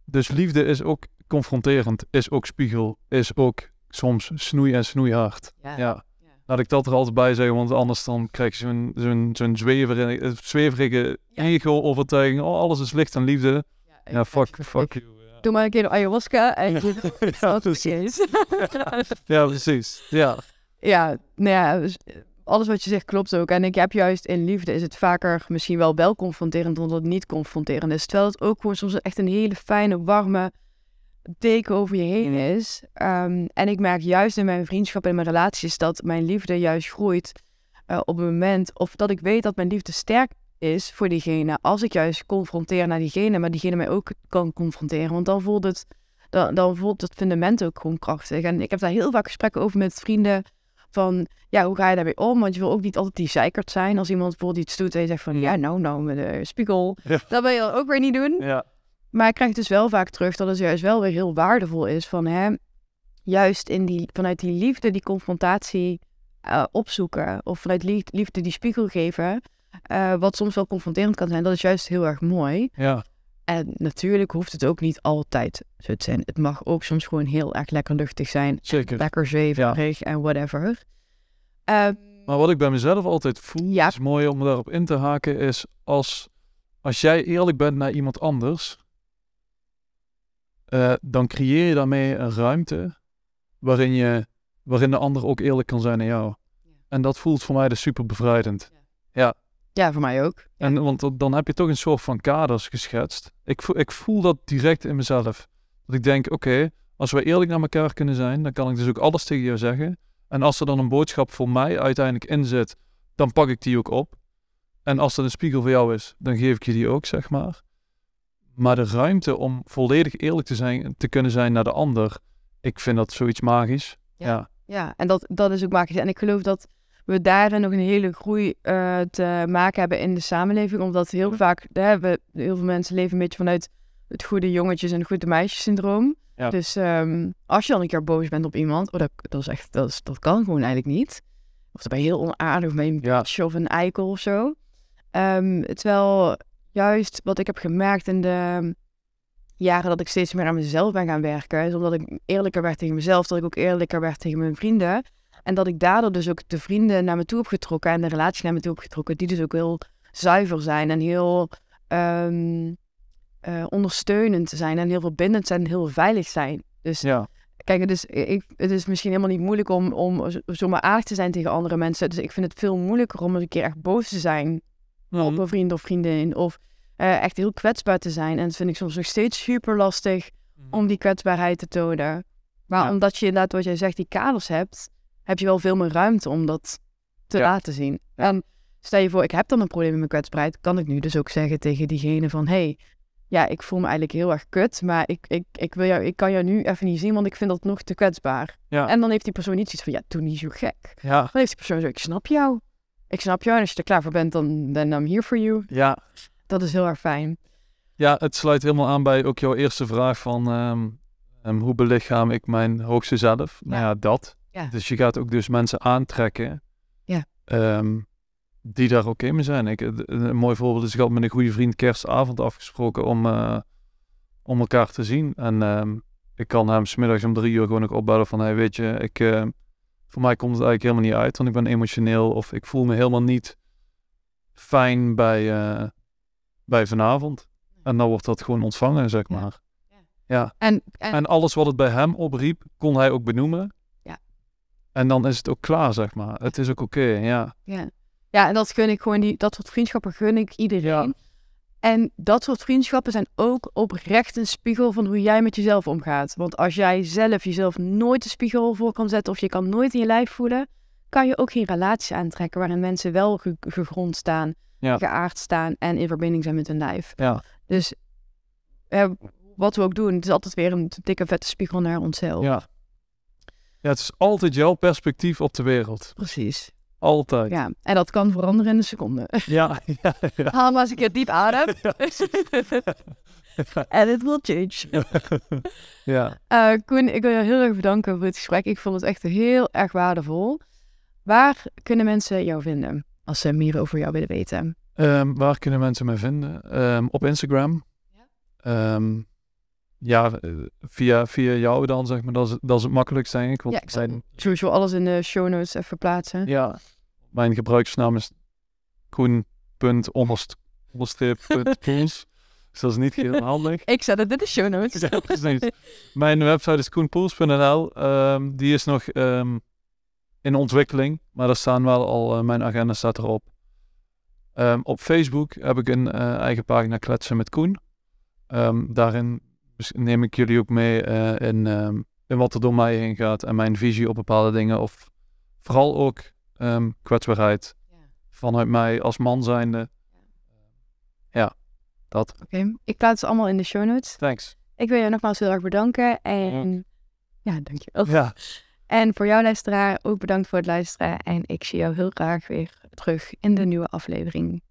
dus liefde is ook confronterend, is ook spiegel, is ook soms snoei en snoeihard. Ja. Ja, laat ik dat er altijd bij zeggen, want anders dan krijg je zo'n zo'n zweverige, eh, zweverige Ja. ego-overtuiging. Oh, alles is licht en liefde. Ja, fuck, fuck Ik you. Doe maar een keer ayahuasca en je Ja, precies. Ja, precies. Ja, Ja, nou ja, dus, eh, alles wat je zegt klopt ook. En ik heb juist in liefde is het vaker misschien wel wel confronterend dan dat het niet confronterend is. Terwijl het ook gewoon soms echt een hele fijne, warme deken over je heen is. Ehm, en ik merk juist in mijn vriendschap en in mijn relaties dat mijn liefde juist groeit eh, op het moment... Of dat ik weet dat mijn liefde sterk is voor diegene. Als ik juist confronteer naar diegene, maar diegene mij ook kan confronteren. Want dan voelt het, dan, dan voelt het fundament ook gewoon krachtig. En ik heb daar heel vaak gesprekken over met vrienden van, ja, hoe ga je daarmee om? Want je wil ook niet altijd die zeikert zijn. Als iemand bijvoorbeeld iets doet en je zegt van, ja, nou, nou, met de spiegel. Ja. Dat wil je dan ook weer niet doen. ja, Maar ik krijg dus wel vaak terug dat het juist wel weer heel waardevol is van, hè, juist in die, vanuit die liefde die confrontatie eh, opzoeken. Of vanuit lief- liefde die spiegel geven. Eh, wat soms wel confronterend kan zijn. Dat is juist heel erg mooi. ja, En natuurlijk hoeft het ook niet altijd zo te zijn. Het mag ook soms gewoon heel erg lekker luchtig zijn. zeker. Lekker zweverig en whatever. Ehm, Maar wat ik bij mezelf altijd voel, Ja. is mooi om daarop in te haken, is als, als jij eerlijk bent naar iemand anders, eh, dan creëer je daarmee een ruimte waarin, je, waarin de ander ook eerlijk kan zijn naar jou. En dat voelt voor mij dus super bevrijdend. ja, voor mij ook. Ja. En, want dan- dan heb je toch een soort van kaders geschetst. Ik voel, ik voel dat direct in mezelf. Dat ik denk, oké, als we eerlijk naar elkaar kunnen zijn, dan kan ik dus ook alles tegen jou zeggen. En als er dan een boodschap voor mij uiteindelijk in zit, dan pak ik die ook op. En als dat een spiegel voor jou is, dan geef ik je die ook, zeg maar. Maar de ruimte om volledig eerlijk te, zijn, te kunnen zijn naar de ander, ik vind dat zoiets magisch. Ja. Ja, Ja, en dat, dat is ook magisch. En ik geloof dat we daarin nog een hele groei eh, te maken hebben in de samenleving. Omdat heel vaak, hè, we, heel veel mensen leven een beetje vanuit het goede jongetjes en het goede meisjes syndroom. Ja. Dus ehm, als je dan een keer boos bent op iemand, oh, dat, dat, is echt, dat, is, dat kan gewoon eigenlijk niet. Of dan ben je heel onaardig of een Ja. bitch of een eikel of zo. Ehm, terwijl juist wat ik heb gemerkt in de jaren dat ik steeds meer aan mezelf ben gaan werken, is omdat ik eerlijker werd tegen mezelf, dat ik ook eerlijker werd tegen mijn vrienden. En dat ik daardoor dus ook de vrienden naar me toe heb getrokken en de relatie naar me toe heb getrokken, die dus ook heel zuiver zijn en heel ehm, eh, ondersteunend zijn en heel verbindend zijn en heel veilig zijn. Dus ja, Kijk, het is, ik, het is misschien helemaal niet moeilijk om, om zo- zomaar aardig te zijn tegen andere mensen. Dus ik vind het veel moeilijker om eens een keer echt boos te zijn op een vriend of vriendin. Of eh, echt heel kwetsbaar te zijn. En dat vind ik soms nog steeds super lastig om die kwetsbaarheid te tonen. Maar Ja. omdat je inderdaad, wat jij zegt, die kaders hebt, heb je wel veel meer ruimte om dat te Ja. laten zien. En stel je voor, ik heb dan een probleem met mijn kwetsbaarheid, kan ik nu dus ook zeggen tegen diegene van, hey, ja, ik voel me eigenlijk heel erg kut, maar ik, ik, ik, wil jou, ik kan jou nu even niet zien, want ik vind dat nog te kwetsbaar. Ja. En dan heeft die persoon niet iets van, ja, doe niet zo gek. Ja, Dan heeft die persoon zo, ik snap jou. Ik snap jou en als je er klaar voor bent, dan then I'm here for you. ja, Dat is heel erg fijn. ja, het sluit helemaal aan bij ook jouw eerste vraag van ehm, ehm, hoe belichaam ik mijn hoogste zelf? Nou ja, dat. Ja. Dus je gaat ook dus mensen aantrekken Ja. ehm, die daar oké mee zijn. Ik, een mooi voorbeeld is, ik had met een goede vriend kerstavond afgesproken om, eh, om elkaar te zien. En ehm, ik kan hem smiddags om drie uur gewoon nog opbellen van, hey, weet je, ik, eh, voor mij komt het eigenlijk helemaal niet uit, want ik ben emotioneel of ik voel me helemaal niet fijn bij, eh, bij vanavond. En dan wordt dat gewoon ontvangen, zeg Ja. maar. Ja. Ja. En, en, En alles wat het bij hem opriep, kon hij ook benoemen. En dan is het ook klaar, zeg maar. Het is ook oké, ja. ja. ja, en dat gun ik gewoon, die, dat soort vriendschappen gun ik iedereen. Ja. En dat soort vriendschappen zijn ook oprecht een spiegel van hoe jij met jezelf omgaat. Want als jij zelf jezelf nooit de spiegel voor kan zetten of je kan nooit in je lijf voelen, kan je ook geen relatie aantrekken waarin mensen wel ge- gegrond staan, Ja. geaard staan en in verbinding zijn met hun lijf. Ja, Dus eh, wat we ook doen, het is altijd weer een dikke vette spiegel naar onszelf. ja. Ja, het is altijd jouw perspectief op de wereld. Precies. Altijd. Ja, en dat kan veranderen in een seconde. Ja, ja, ja. Haal maar eens een keer diep adem. En it will change. ja. Eh, Koen, ik wil je heel erg bedanken voor het gesprek. Ik vond het echt heel erg waardevol. Waar kunnen mensen jou vinden als ze meer over jou willen weten? Ehm, waar kunnen mensen mij vinden? Ehm, op Instagram. Ja. Ehm, ja, eh, via, via jou dan, zeg maar. Dat is, dat is het makkelijkst, denk ik. Want Ja, ik zal mijn, sowieso alles in de show notes even plaatsen. ja, mijn gebruiksnaam is koen.onderstreep.poels. Dus dat is niet heel handig. Ik zet het in de show notes. Ja, precies. Mijn website is koenpoels.nl. Ehm, die is nog ehm, in ontwikkeling, maar er staan wel al, eh, mijn agenda staat erop. Ehm, op Facebook heb ik een eh, eigen pagina Kletsen met Koen. Daarin bes- neem ik jullie ook mee eh, in, ehm, in wat er door mij heen gaat en mijn visie op bepaalde dingen. Of vooral ook ehm, kwetsbaarheid vanuit mij als man zijnde. Ja, dat. Oké, ik plaats het allemaal in de show notes. Thanks. Ik wil je nogmaals heel erg bedanken. En ja, dankjewel. Ja. En voor jou luisteraar ook bedankt voor het luisteren. En ik zie jou heel graag weer terug in de nieuwe aflevering.